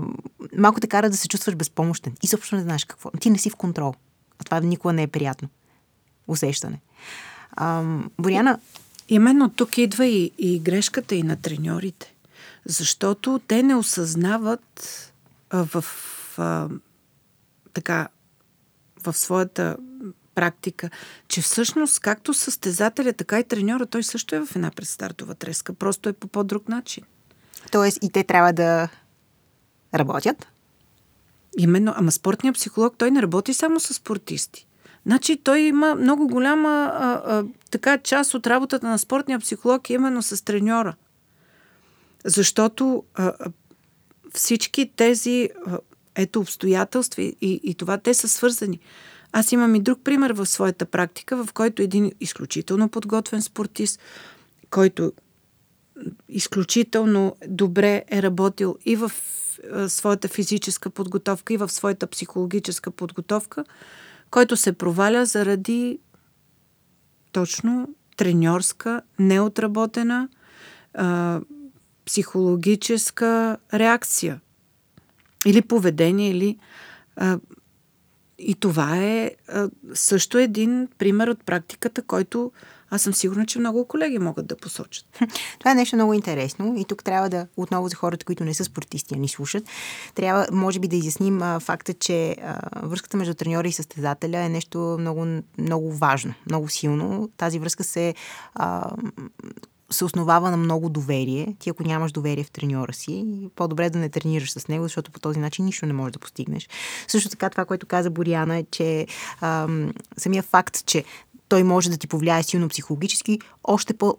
малко те кара да се чувстваш безпомощен. И също не знаеш какво. Ти не си в контрол. А това никога не е приятно. Усещане. А, Боряна. Именно тук идва и, и грешката и на треньорите. Защото те не осъзнават а, в а, така в своята практика, че всъщност както състезателя, така и треньора, той също е в една предстартова треска, просто е по по-друг начин. Тоест и те трябва да работят? Именно, ама спортният психолог, той не работи само с спортисти. Значи той има много голяма а, а, така част от работата на спортния психолог именно с треньора. Защото а, а, всички тези а, ето обстоятелства и, и това те са свързани. Аз имам и друг пример в своята практика, в който един изключително подготвен спортист, който изключително добре е работил и в своята физическа подготовка, и в своята психологическа подготовка, който се проваля заради точно треньорска, неотработена а, психологическа реакция или поведение, или. А, и това е а, също един пример от практиката, който аз съм сигурна, че много колеги могат да посочат. Това е нещо много интересно и тук трябва да, отново за хората, които не са спортисти, а ни слушат, трябва, може би, да изясним а, факта, че а, връзката между треньора и състезателя е нещо много, много важно, много силно. Тази връзка се а, се основава на много доверие. Ти ако нямаш доверие в треньора си, по-добре да не тренираш с него, защото по този начин нищо не можеш да постигнеш. Също така това, което каза Боряна е, че ам, самия факт, че той може да ти повлияе силно психологически, още по,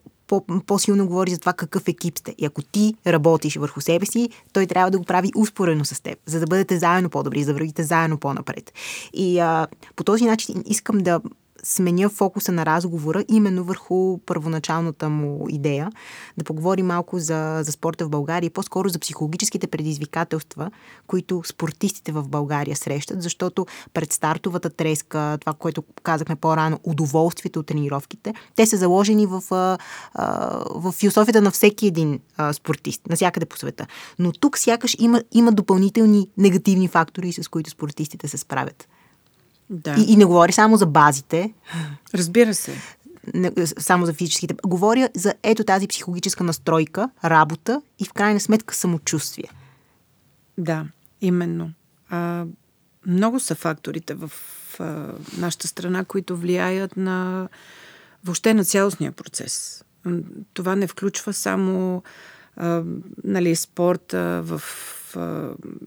по-силно говори за това какъв екип сте. И ако ти работиш върху себе си, той трябва да го прави успорено с теб, за да бъдете заедно по-добри, за да вървите заедно по-напред. И а, по този начин искам да сменя фокуса на разговора именно върху първоначалната му идея, да поговорим малко за, за спорта в България и по-скоро за психологическите предизвикателства, които спортистите в България срещат, защото пред стартовата треска, това, което казахме по-рано, удоволствието от тренировките, те са заложени в, в философията на всеки един спортист, навсякъде по света. Но тук сякаш има, има допълнителни негативни фактори, с които спортистите се справят. Да. И, и не говори само за базите. Разбира се. Не, само за физическите. Говоря за ето тази психологическа настройка, работа и в крайна сметка самочувствие. Да, именно. А, много са факторите в а, нашата страна, които влияят на въобще на цялостния процес. Това не включва само нали, спорта в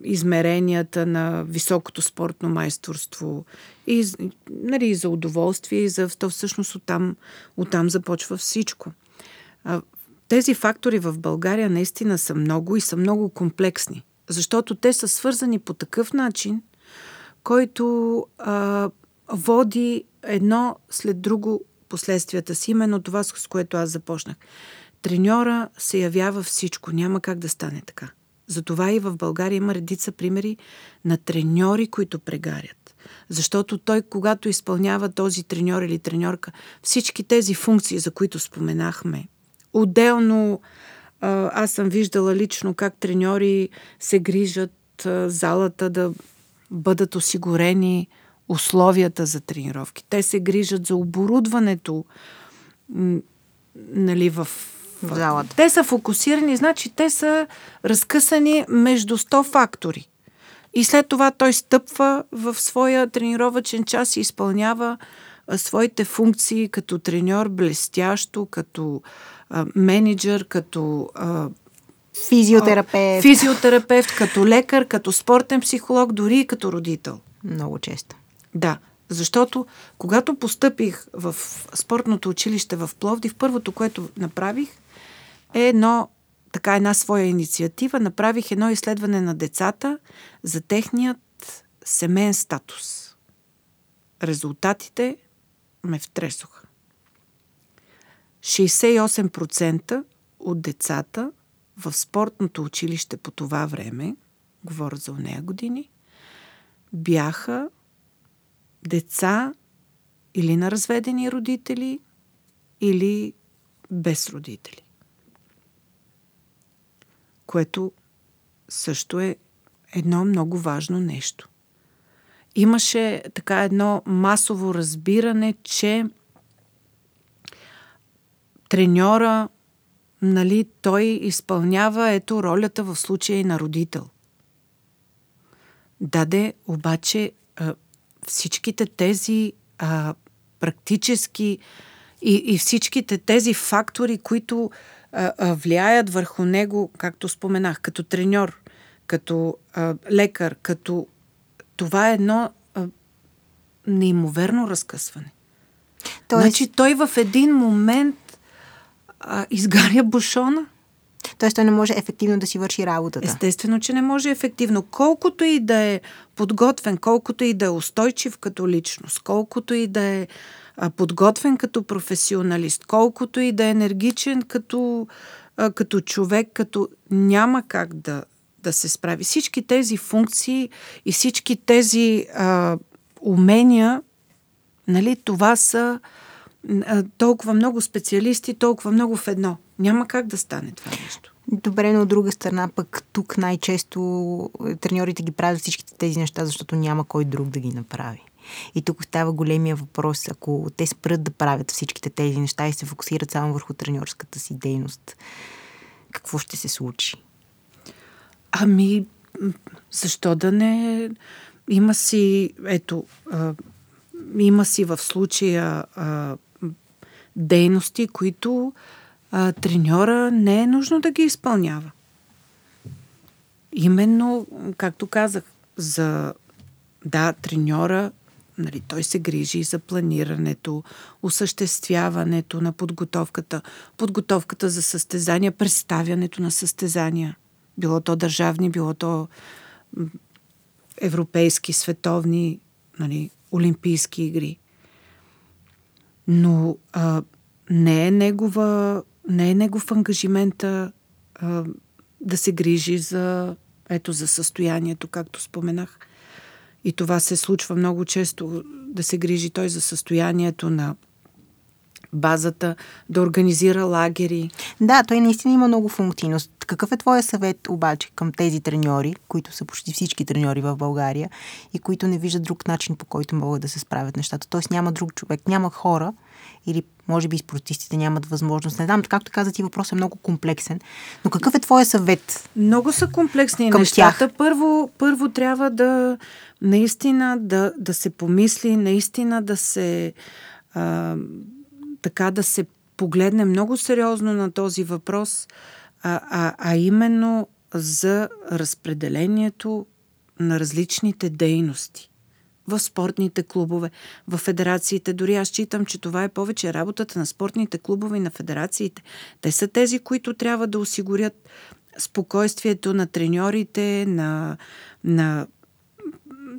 измеренията на високото спортно майсторство и нали, за удоволствие и за то всъщност оттам, оттам започва всичко. Тези фактори в България наистина са много и са много комплексни, защото те са свързани по такъв начин, който а, води едно след друго последствията си. Именно това, с което аз започнах. Треньора се явява всичко. Няма как да стане така. Затова и в България има редица примери на треньори, които прегарят. Защото той, когато изпълнява този треньор или треньорка, всички тези функции, за които споменахме, отделно аз съм виждала лично как треньори се грижат залата да бъдат осигурени условията за тренировки. Те се грижат за оборудването нали, в в залата. Те са фокусирани, значи те са разкъсани между 100 фактори. И след това той стъпва в своя тренировачен час и изпълнява а, своите функции като треньор блестящо, като а, менеджер, като а, физиотерапевт. физиотерапевт, като лекар, като спортен психолог, дори и като родител. Много често. Да, защото когато постъпих в спортното училище в Пловдив, първото, което направих, е едно, така една своя инициатива. Направих едно изследване на децата за техният семейен статус. Резултатите ме втресоха. 68% от децата в спортното училище по това време, говоря за нея години, бяха деца или на разведени родители, или без родители. Което също е едно много важно нещо. Имаше така едно масово разбиране, че треньора, нали, той изпълнява ето ролята в случая и на родител. Даде обаче всичките тези а, практически и, и всичките тези фактори, които а, а, влияят върху него, както споменах, като треньор, като а, лекар, като това е едно а, неимоверно разкъсване. Тоест... Значи той в един момент а, изгаря бушона. Тоест той не може ефективно да си върши работата. Естествено, че не може ефективно. Колкото и да е подготвен, колкото и да е устойчив като личност, колкото и да е подготвен като професионалист, колкото и да е енергичен като, като човек, като няма как да, да се справи. Всички тези функции и всички тези а, умения, нали, това са а, толкова много специалисти, толкова много в едно. Няма как да стане това нещо. Добре, но от друга страна пък тук най-често треньорите ги правят всичките тези неща, защото няма кой друг да ги направи. И тук става големия въпрос, ако те спрат да правят всичките тези неща и се фокусират само върху треньорската си дейност, какво ще се случи? Ами, защо да не... Има си, ето, а, има си в случая а, дейности, които а, треньора не е нужно да ги изпълнява. Именно, както казах, за да, треньора, нали, той се грижи за планирането, осъществяването на подготовката, подготовката за състезания, представянето на състезания. Било то държавни, било то европейски, световни, нали, олимпийски игри. Но а, не е негова не е негов ангажимента а, да се грижи за, ето, за състоянието, както споменах. И това се случва много често, да се грижи той за състоянието на базата, да организира лагери. Да, той наистина има много функции, но какъв е твоя съвет обаче към тези треньори, които са почти всички треньори в България и които не виждат друг начин по който могат да се справят нещата? Тоест няма друг човек, няма хора или може би спортистите нямат възможност. Не знам, както каза ти, въпрос е много комплексен. Но какъв е твоя съвет? Много са комплексни към нещата. Тях. Първо, първо трябва да наистина да, да се помисли, наистина да се а, така да се погледне много сериозно на този въпрос, а, а, а именно за разпределението на различните дейности в спортните клубове, в федерациите. Дори аз считам, че това е повече работата на спортните клубове и на федерациите. Те са тези, които трябва да осигурят спокойствието на треньорите, на, на,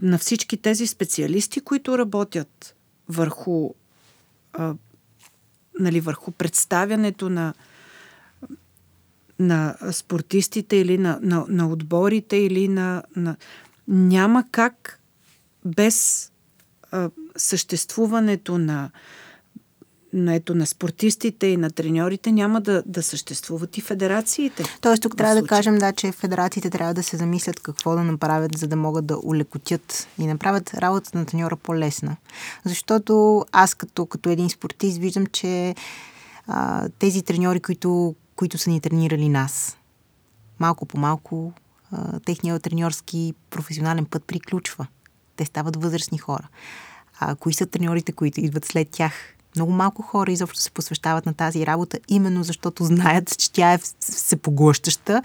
на всички тези специалисти, които работят върху, а, нали, върху представянето на, на спортистите или на, на, на отборите или на, на... Няма как без а, съществуването на на, ето, на спортистите и на треньорите няма да, да съществуват и федерациите. Тоест тук трябва да кажем, да, че федерациите трябва да се замислят какво да направят, за да могат да улекотят и направят работата на треньора по-лесна. Защото аз като, като един спортист виждам, че а, тези треньори, които, които са ни тренирали нас, малко по малко техният треньорски професионален път приключва. Те стават възрастни хора. А кои са треньорите, които идват след тях? Много малко хора изобщо се посвещават на тази работа, именно защото знаят, че тя е всепоглъщаща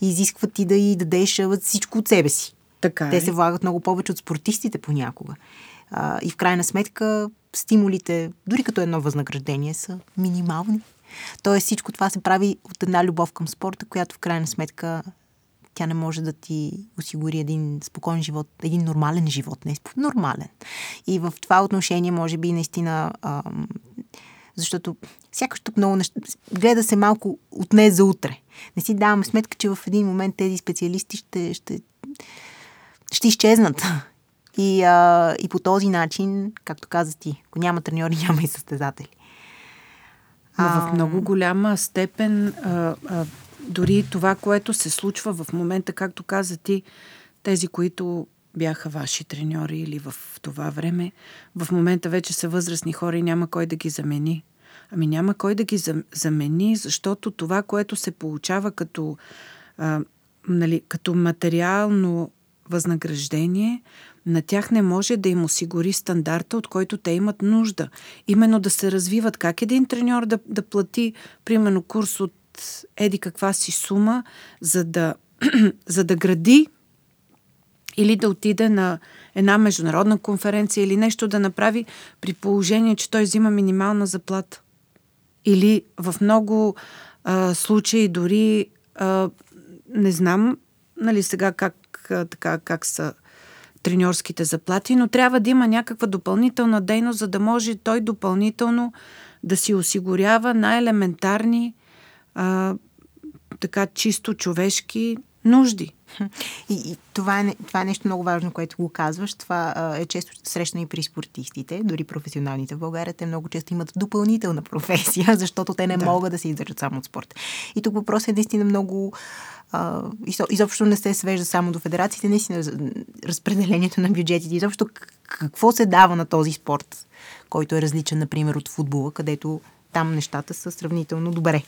и изисква ти да й дадеш всичко от себе си. Така Те е. се влагат много повече от спортистите понякога. А, и в крайна сметка стимулите, дори като едно възнаграждение, са минимални. Тоест всичко това се прави от една любов към спорта, която в крайна сметка тя не може да ти осигури един спокоен живот, един нормален живот, не нормален. И в това отношение, може би, наистина, ам, защото сякаш тук много неща, гледа се малко от днес за утре. Не си даваме сметка, че в един момент тези специалисти ще, ще, ще изчезнат. И, а, и по този начин, както каза ти, ако няма треньори, няма и състезатели. Но в много голяма степен а, а, дори това, което се случва в момента, както каза ти, тези, които бяха ваши треньори или в това време, в момента вече са възрастни хора и няма кой да ги замени. Ами няма кой да ги замени, защото това, което се получава като, а, нали, като материално възнаграждение, на тях не може да им осигури стандарта, от който те имат нужда. Именно да се развиват. Как един треньор да, да плати, примерно, курс от еди каква си сума, за да, за да гради или да отиде на една международна конференция или нещо да направи при положение, че той взима минимална заплата. Или в много а, случаи дори а, не знам нали сега как, а, така, как са треньорските заплати, но трябва да има някаква допълнителна дейност, за да може той допълнително да си осигурява най-елементарни а, така чисто човешки нужди. И, и това, е, това е нещо много важно, което го казваш. Това а, е често срещано и при спортистите, дори професионалните в България. Те много често имат допълнителна професия, защото те не да. могат да се издържат само от спорт. И тук въпросът е наистина много а, изобщо не се свежда само до федерациите, наистина разпределението на бюджетите. Изобщо какво се дава на този спорт, който е различен, например, от футбола, където там нещата са сравнително добре.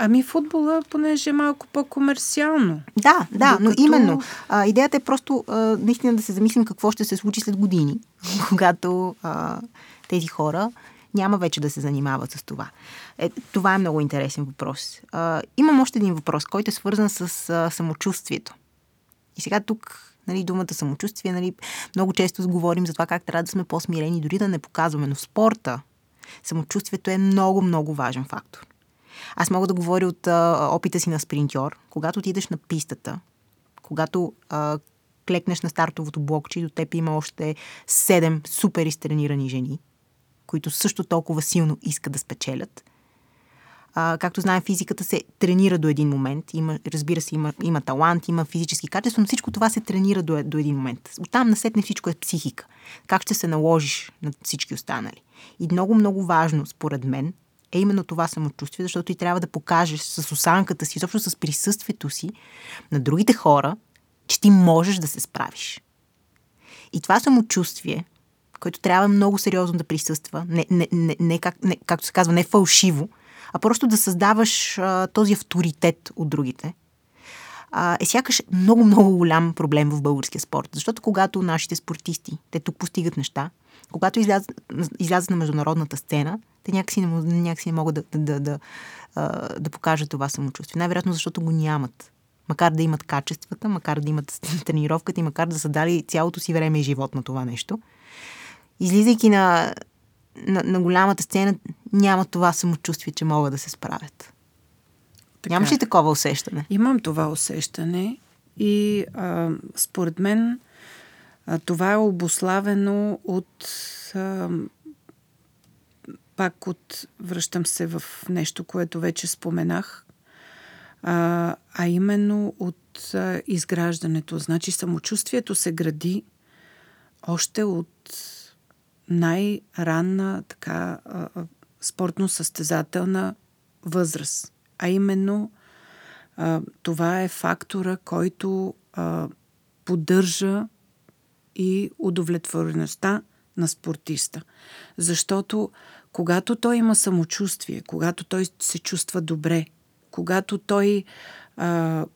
Ами футбола, понеже е малко по-комерциално. Да, да, Докато... но именно. А, идеята е просто а, наистина да се замислим какво ще се случи след години, когато а, тези хора няма вече да се занимават с това. Е, това е много интересен въпрос. А, имам още един въпрос, който е свързан с а, самочувствието. И сега тук нали, думата самочувствие, нали, много често говорим за това как трябва да сме по-смирени, дори да не показваме, но в спорта самочувствието е много, много важен фактор. Аз мога да говоря от а, опита си на спринтьор. Когато отидеш на пистата, когато а, клекнеш на стартовото блокче до теб има още седем супер изтренирани жени, които също толкова силно искат да спечелят. А, както знаем, физиката се тренира до един момент. Има, разбира се, има, има талант, има физически качества, но всичко това се тренира до, до един момент. Оттам насетне всичко е психика. Как ще се наложиш на всички останали. И много, много важно, според мен, е именно това самочувствие, защото ти трябва да покажеш с осанката си, изобщо с присъствието си на другите хора, че ти можеш да се справиш. И това самочувствие, което трябва много сериозно да присъства, не, не, не, не, как, не както се казва, не фалшиво, а просто да създаваш а, този авторитет от другите, а, е сякаш много, много голям проблем в българския спорт. Защото когато нашите спортисти, те тук постигат неща, когато излязат на международната сцена, те някакси не, някакси не могат да, да, да, да, да покажат това самочувствие. Най-вероятно, защото го нямат. Макар да имат качествата, макар да имат тренировката и макар да са дали цялото си време и живот на това нещо. Излизайки на, на, на голямата сцена, няма това самочувствие, че могат да се справят. Така, Нямаш ли такова усещане? Имам това усещане и а, според мен а, това е обославено от а, пак от, връщам се в нещо, което вече споменах, а, а именно от а, изграждането. Значи самочувствието се гради още от най-ранна така а, спортно-състезателна възраст. А именно а, това е фактора, който а, поддържа и удовлетвореността на спортиста. Защото когато той има самочувствие, когато той се чувства добре, когато той а,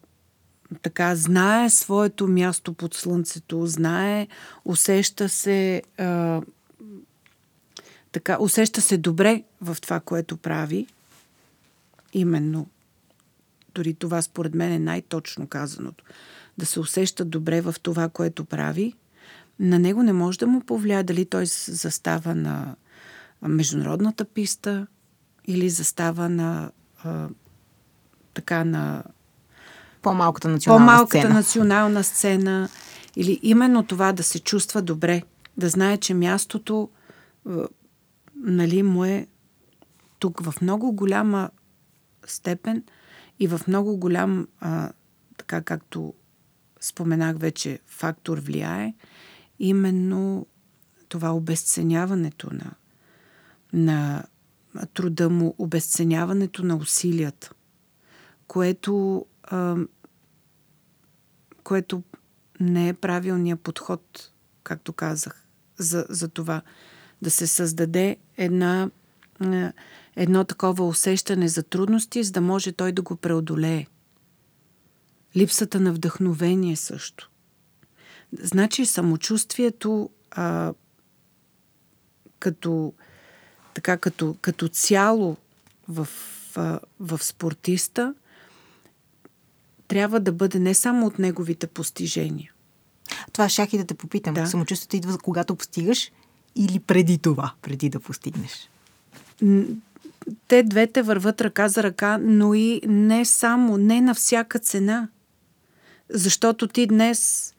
така знае своето място под слънцето, знае, усеща се а, така, усеща се добре в това, което прави, именно дори това според мен е най-точно казаното, да се усеща добре в това, което прави, на него не може да му повлияе дали той застава на международната писта или застава на а, така на по-малката национална по-малката сцена. национална сцена или именно това да се чувства добре, да знае, че мястото нали, му е тук в много голяма степен и в много голям, а, така както споменах вече, фактор влияе, именно това обесценяването на, на труда му, обесценяването на усилията, което, а, което не е правилният подход, както казах, за, за това да се създаде една, едно такова усещане за трудности, за да може той да го преодолее. Липсата на вдъхновение също. Значи самочувствието а, като, така, като, като цяло в, в спортиста трябва да бъде не само от неговите постижения. Това шах и да те попитам. Да. Самочувствието идва когато постигаш или преди това, преди да постигнеш? Те двете върват ръка за ръка, но и не само, не на всяка цена. Защото ти днес,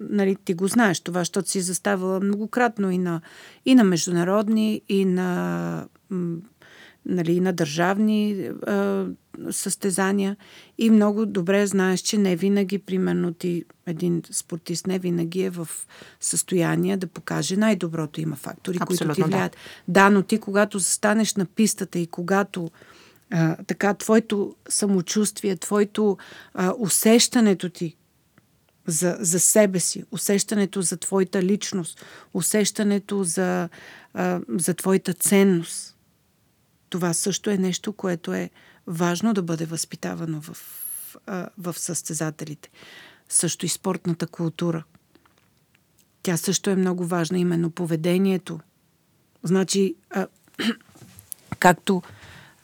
нали, ти го знаеш това, защото си заставала многократно и на, и на международни, и на нали, на държавни а, състезания и много добре знаеш, че не винаги, примерно ти, един спортист не винаги е в състояние да покаже най-доброто. Има фактори, Абсолютно, които ти влияят. Да. да, но ти когато застанеш на пистата и когато а, така твоето самочувствие, твоето а, усещането ти за, за себе си, усещането за твоята личност, усещането за, а, за твоята ценност – това също е нещо, което е важно да бъде възпитавано в, в състезателите. Също и спортната култура. Тя също е много важна, именно поведението. Значи, а, както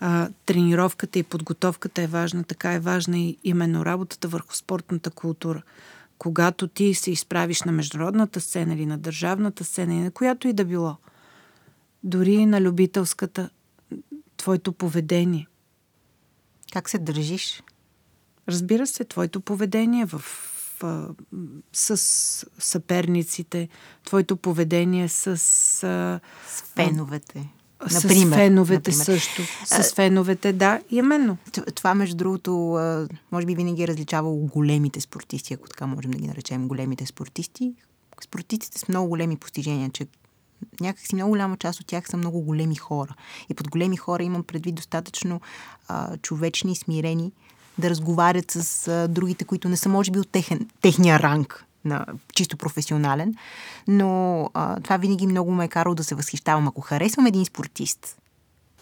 а, тренировката и подготовката е важна, така е важна и именно работата върху спортната култура. Когато ти се изправиш на международната сцена или на държавната сцена, или на която и да било, дори на любителската, твоето поведение. Как се държиш? Разбира се, твоето поведение в, в, с съперниците, твоето поведение с... С феновете. Например, с феновете например. също. С феновете, да, именно. Това, между другото, може би винаги е различавало големите спортисти, ако така можем да ги наречем големите спортисти. Спортистите с много големи постижения, че някакси много голяма част от тях са много големи хора. И под големи хора имам предвид достатъчно а, човечни смирени да разговарят с а, другите, които не са, може би, от техен, техния ранг на чисто професионален, но а, това винаги много ме е карало да се възхищавам. Ако харесвам един спортист,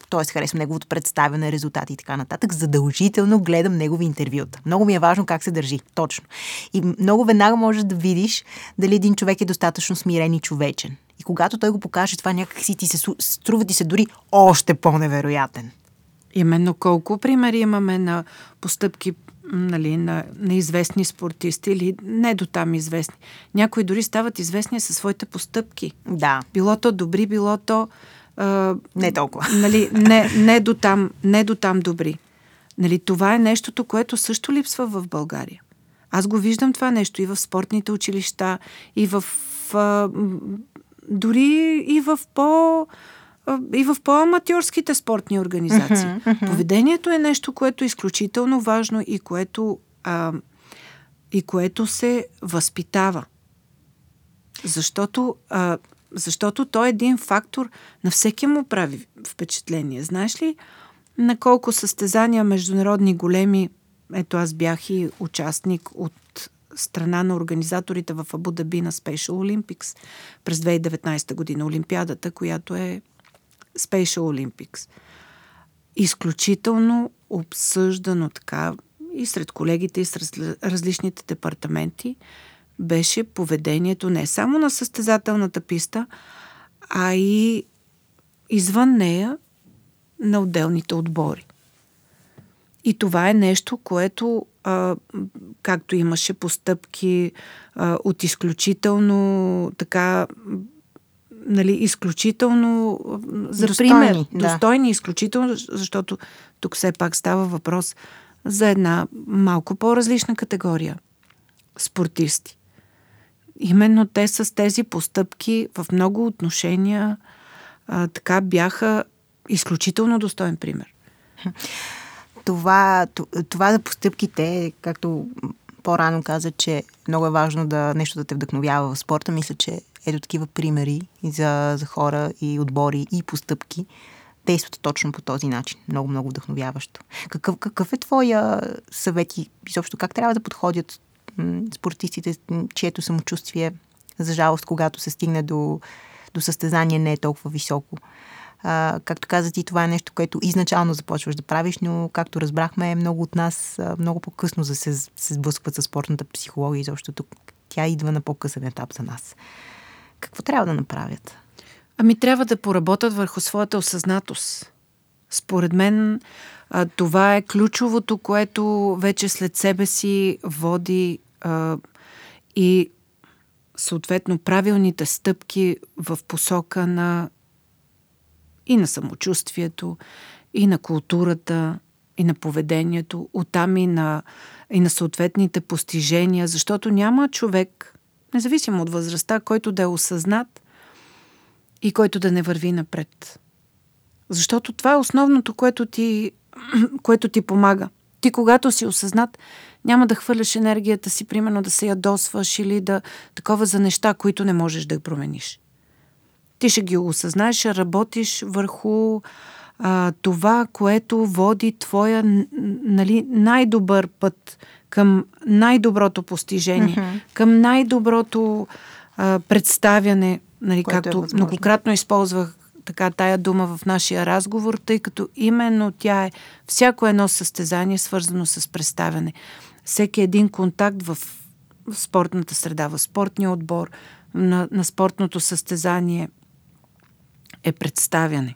т.е. харесвам неговото представяне, резултати и така нататък, задължително гледам негови интервюта. Много ми е важно как се държи. Точно. И много веднага можеш да видиш дали един човек е достатъчно смирен и човечен. И когато той го покаже, това някак си ти се струва ти се дори още по-невероятен. Именно колко примери имаме на постъпки нали, на, на известни спортисти или не до там известни. Някои дори стават известни със своите постъпки. Да. Било то добри, било то... А, не толкова. Нали, не, не, до там, не до там добри. Нали, това е нещото, което също липсва в България. Аз го виждам това нещо и в спортните училища, и в а, дори и в по и в по-аматьорските спортни организации. Uh-huh, uh-huh. Поведението е нещо, което е изключително важно и което, а, и което се възпитава. Защото а, защото той е един фактор, на всеки му прави впечатление. Знаеш ли на колко състезания международни големи, ето аз бях и участник от страна на организаторите в Абу Даби на Special Olympics през 2019 година, Олимпиадата, която е Special Olympics. Изключително обсъждано така и сред колегите, и сред различните департаменти беше поведението не само на състезателната писта, а и извън нея на отделните отбори. И това е нещо, което, както имаше постъпки от изключително така нали, изключително за достойни, пример, да. достойни, изключително, защото тук все пак става въпрос за една малко по-различна категория спортисти. Именно те с тези постъпки в много отношения а, така бяха изключително достоен пример. Това, това за постъпките, както по-рано каза, че много е важно да нещо да те вдъхновява в спорта, мисля, че ето такива примери и за, за хора и отбори и постъпки действат точно по този начин. Много, много вдъхновяващо. Какъв, какъв е твоя съвет и изобщо как трябва да подходят спортистите, чието самочувствие, за жалост, когато се стигне до, до състезание, не е толкова високо? А, както каза ти, това е нещо, което изначално започваш да правиш, но както разбрахме, много от нас много по-късно се, се сблъскват с спортната психология, изобщо тук тя идва на по-късен етап за нас. Какво трябва да направят? Ами трябва да поработят върху своята осъзнатост. Според мен това е ключовото, което вече след себе си води а, и съответно правилните стъпки в посока на и на самочувствието, и на културата, и на поведението, оттам и на, и на съответните постижения, защото няма човек, независимо от възрастта, който да е осъзнат и който да не върви напред. Защото това е основното, което ти, което ти помага. Ти, когато си осъзнат, няма да хвърляш енергията си, примерно да се ядосваш или да такова за неща, които не можеш да промениш. Ти ще ги осъзнаеш, работиш върху а, това, което води твоя нали, най-добър път към най-доброто постижение, mm-hmm. към най-доброто а, представяне, нали, което е както е многократно използвах така тая дума в нашия разговор, тъй като именно тя е всяко едно състезание свързано с представяне. Всеки един контакт в спортната среда, в спортния отбор, на, на спортното състезание е представяне.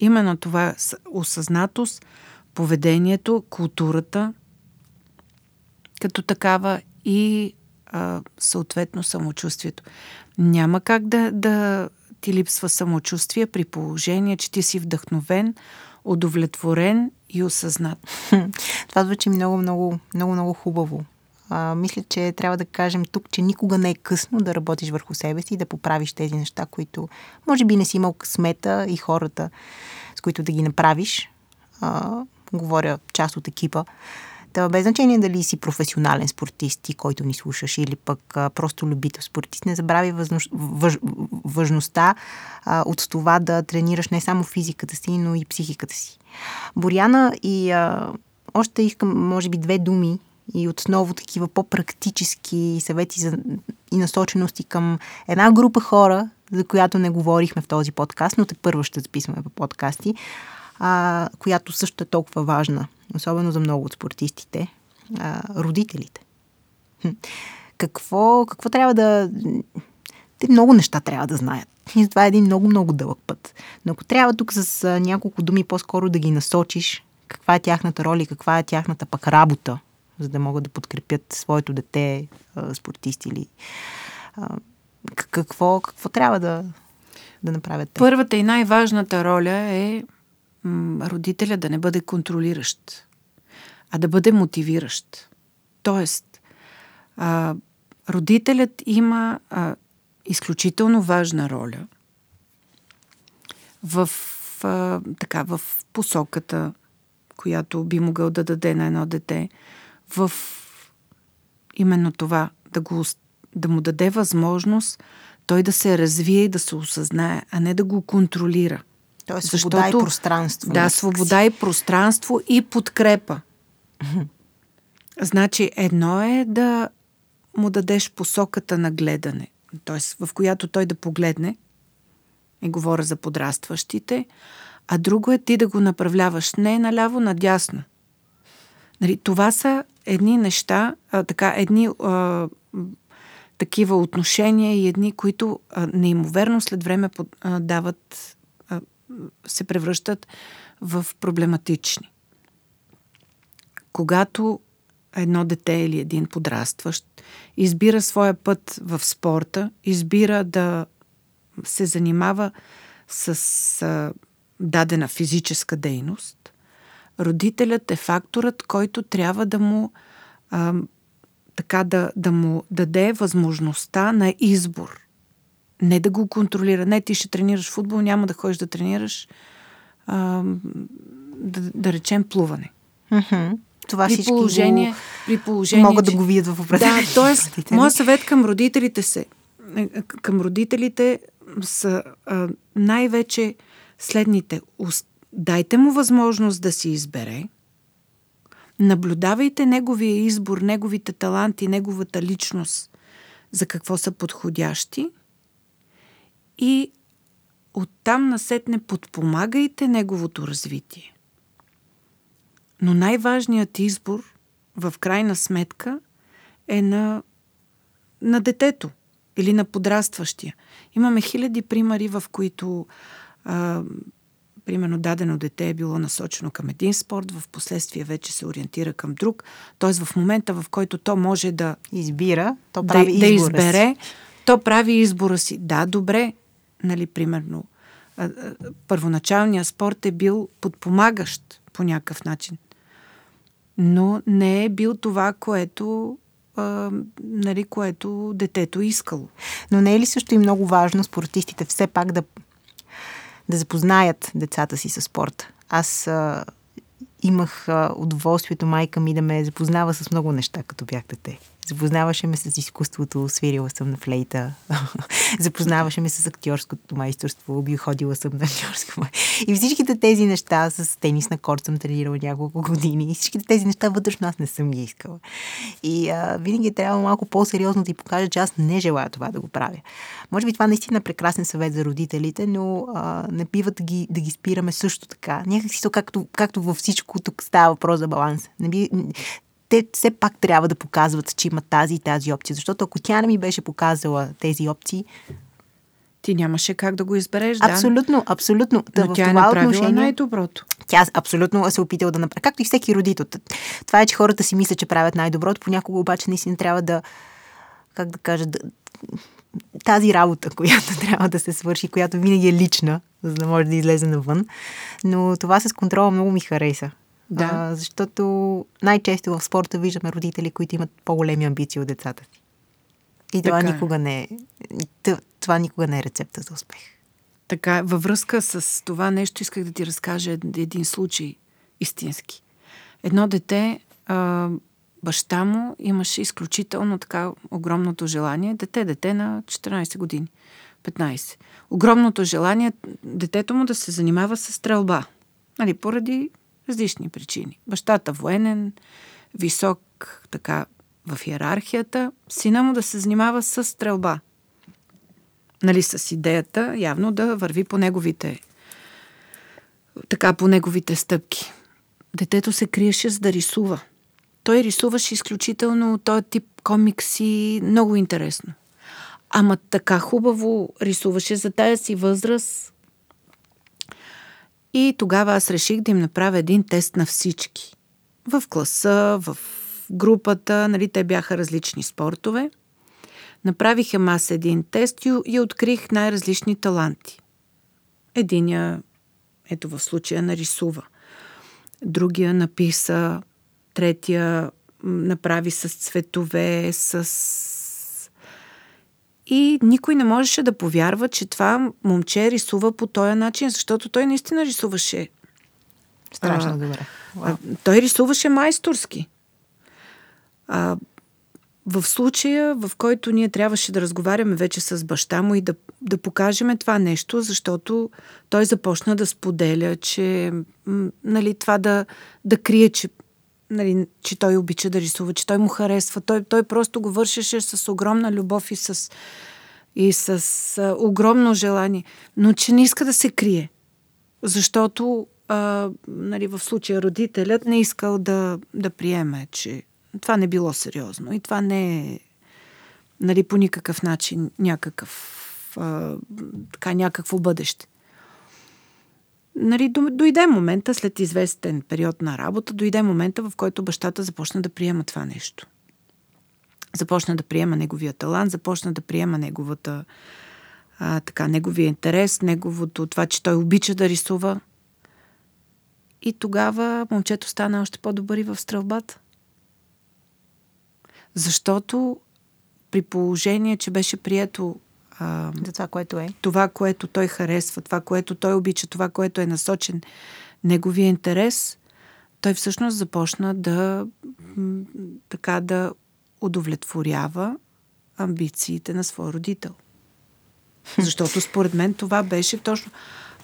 Именно това е осъзнатост, поведението, културата, като такава и а, съответно самочувствието. Няма как да, да ти липсва самочувствие при положение, че ти си вдъхновен, удовлетворен и осъзнат. Това звучи много, много, много, много хубаво. А, мисля, че трябва да кажем тук, че никога не е късно да работиш върху себе си и да поправиш тези неща, които може би не си имал късмета и хората, с които да ги направиш. А, говоря част от екипа. Та, без значение дали си професионален спортист, ти, който ни слушаш, или пък просто любител спортист, не забрави важността от това да тренираш не само физиката си, но и психиката си. Боряна и а, още искам, може би, две думи и отново такива по-практически съвети за, и насочености към една група хора, за която не говорихме в този подкаст, но те първо ще записваме по подкасти, а, която също е толкова важна, особено за много от спортистите, а, родителите. Какво, какво трябва да... Те много неща трябва да знаят. И това е един много-много дълъг път. Но ако трябва тук с няколко думи по-скоро да ги насочиш, каква е тяхната роля и каква е тяхната пък работа, за да могат да подкрепят своето дете, спортист или... Какво, какво трябва да, да направят те? Първата и най-важната роля е родителя да не бъде контролиращ, а да бъде мотивиращ. Тоест, а, родителят има а, изключително важна роля в, а, така, в посоката, която би могъл да даде на едно дете, в именно това да, го, да му даде възможност той да се развие и да се осъзнае, а не да го контролира. Тоест свобода Защото, и пространство. Да, свобода и пространство и подкрепа. Значи едно е да му дадеш посоката на гледане, т.е. в която той да погледне, и говоря за подрастващите, а друго е ти да го направляваш не наляво, надясно. Нали, това са едни неща, а, така, едни а, такива отношения и едни, които а, неимоверно след време под, а, дават, се превръщат в проблематични. Когато едно дете или един подрастващ избира своя път в спорта, избира да се занимава с дадена физическа дейност, родителят е факторът, който трябва да му а, така да, да му даде възможността на избор. Не да го контролира. Не, ти ще тренираш футбол, няма да ходиш да тренираш а, да, да речем плуване. Mm-hmm. Това при положение, го... при положение, могат че... да го видят в определени Да, т.е. моят съвет към родителите се е, към родителите са а, най-вече следните. Дайте му възможност да си избере. Наблюдавайте неговия избор, неговите таланти, неговата личност, за какво са подходящи и оттам насетне подпомагайте неговото развитие. Но най-важният избор, в крайна сметка, е на, на детето или на подрастващия. Имаме хиляди примери, в които а, примерно дадено дете е било насочено към един спорт, в последствие вече се ориентира към друг. Т.е. в момента, в който то може да избира, то прави да, да избере, си. то прави избора си. Да, добре, нали, примерно, първоначалният спорт е бил подпомагащ по някакъв начин. Но не е бил това, което а, нали, което детето е искало. Но не е ли също и много важно спортистите все пак да, да запознаят децата си с спорта? Аз а, имах а, удоволствието майка ми да ме запознава с много неща, като бях дете. Запознаваше ме с изкуството, свирила съм на флейта. Запознаваше ме с актьорското майсторство, би ходила съм на актьорско И всичките тези неща с тенис на корт съм тренирала няколко години. И всичките тези неща вътрешно аз не съм ги искала. И а, винаги е трябва малко по-сериозно да ти покажа, че аз не желая това да го правя. Може би това наистина е прекрасен съвет за родителите, но а, не бива да ги, да ги спираме също така. Някакси то, както, както във всичко тук става въпрос за баланс. Не би, те все пак трябва да показват, че има тази и тази опция. Защото ако тя не ми беше показала тези опции, ти нямаше как да го избереш, да? Абсолютно, абсолютно. Но тя е направила отношение, най-доброто. Тя абсолютно се опитала да направи. Както и всеки родител. Това е, че хората си мислят, че правят най-доброто, понякога обаче наистина трябва да, как да кажа, да, тази работа, която трябва да се свърши, която винаги е лична, за да може да излезе навън. Но това с контрола много ми хареса. Да. А, защото най-често в спорта виждаме родители, които имат по-големи амбиции от децата си. И това така е. никога не е. Това никога не е рецепта за успех. Така, във връзка с това нещо исках да ти разкажа един случай истински. Едно дете, а, баща му имаше изключително така огромното желание, дете, дете на 14 години, 15. Огромното желание детето му да се занимава с стрелба. Нали, поради различни причини. Бащата военен, висок така в иерархията, сина му да се занимава с стрелба. Нали, с идеята явно да върви по неговите така по неговите стъпки. Детето се криеше за да рисува. Той рисуваше изключително този тип комикси, много интересно. Ама така хубаво рисуваше за тая си възраст, и тогава аз реших да им направя един тест на всички. В класа, в групата, нали, те бяха различни спортове. Направиха аз един тест и, и открих най-различни таланти. Единия, ето в случая, нарисува. Другия написа, третия направи с цветове, с и никой не можеше да повярва, че това момче рисува по този начин, защото той наистина рисуваше. Страшно а, добре. А, той рисуваше майсторски. А, в случая, в който ние трябваше да разговаряме вече с баща му и да, да покажем това нещо, защото той започна да споделя, че нали, това да, да крие, че, нали, че той обича да рисува, че той му харесва. Той, той просто го вършеше с огромна любов и с, и с а, огромно желание, но че не иска да се крие. Защото а, нали, в случая родителят не искал да, да приеме, че това не било сериозно и това не е нали, по никакъв начин някакъв а, така, някакво бъдеще. Нали, дойде момента, след известен период на работа, дойде момента, в който бащата започна да приема това нещо. Започна да приема неговия талант, започна да приема неговата, а, така, неговия интерес, неговото това, че той обича да рисува. И тогава момчето стана още по-добър и в стрелбата. Защото при положение, че беше прието а, за това, което е. Това, което той харесва, това, което той обича, това, което е насочен неговия интерес, той всъщност започна да така да удовлетворява амбициите на своя родител. Защото според мен това беше точно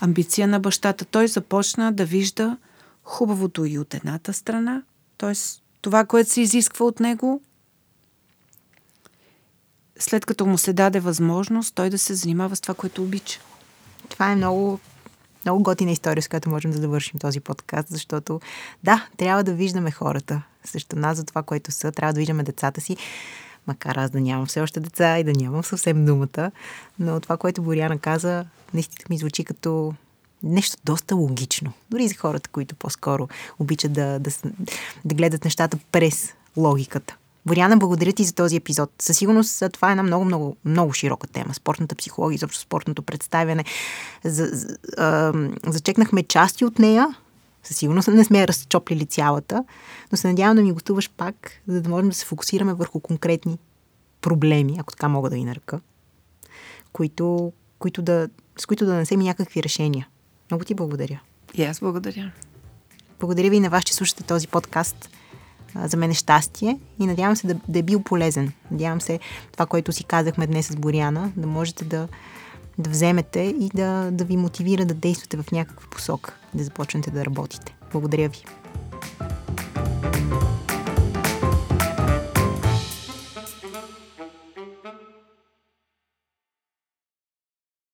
амбиция на бащата. Той започна да вижда хубавото и от едната страна, т.е. това, което се изисква от него, след като му се даде възможност, той да се занимава с това, което обича. Това е много, много готина история, с която можем да завършим този подкаст, защото да, трябва да виждаме хората срещу нас за това, което са, трябва да виждаме децата си, макар аз да нямам все още деца и да нямам съвсем думата, но това, което Боряна каза, наистина ми звучи като нещо доста логично. Дори за хората, които по-скоро обичат да, да, да гледат нещата през логиката. Боряна, благодаря ти за този епизод. Със сигурност това е една много, много, много широка тема. Спортната психология, изобщо спортното представяне. За, за, а, зачекнахме части от нея. Със сигурност не сме разчоплили цялата, но се надявам да ми гостуваш пак, за да можем да се фокусираме върху конкретни проблеми, ако така мога да ги нарека, които, които да, с които да нанесем някакви решения. Много ти благодаря. И аз благодаря. Благодаря ви на вас, че слушате този подкаст за мен е щастие и надявам се да, да е бил полезен. Надявам се това, което си казахме днес с Боряна, да можете да, да вземете и да, да ви мотивира да действате в някаква посока, да започнете да работите. Благодаря ви.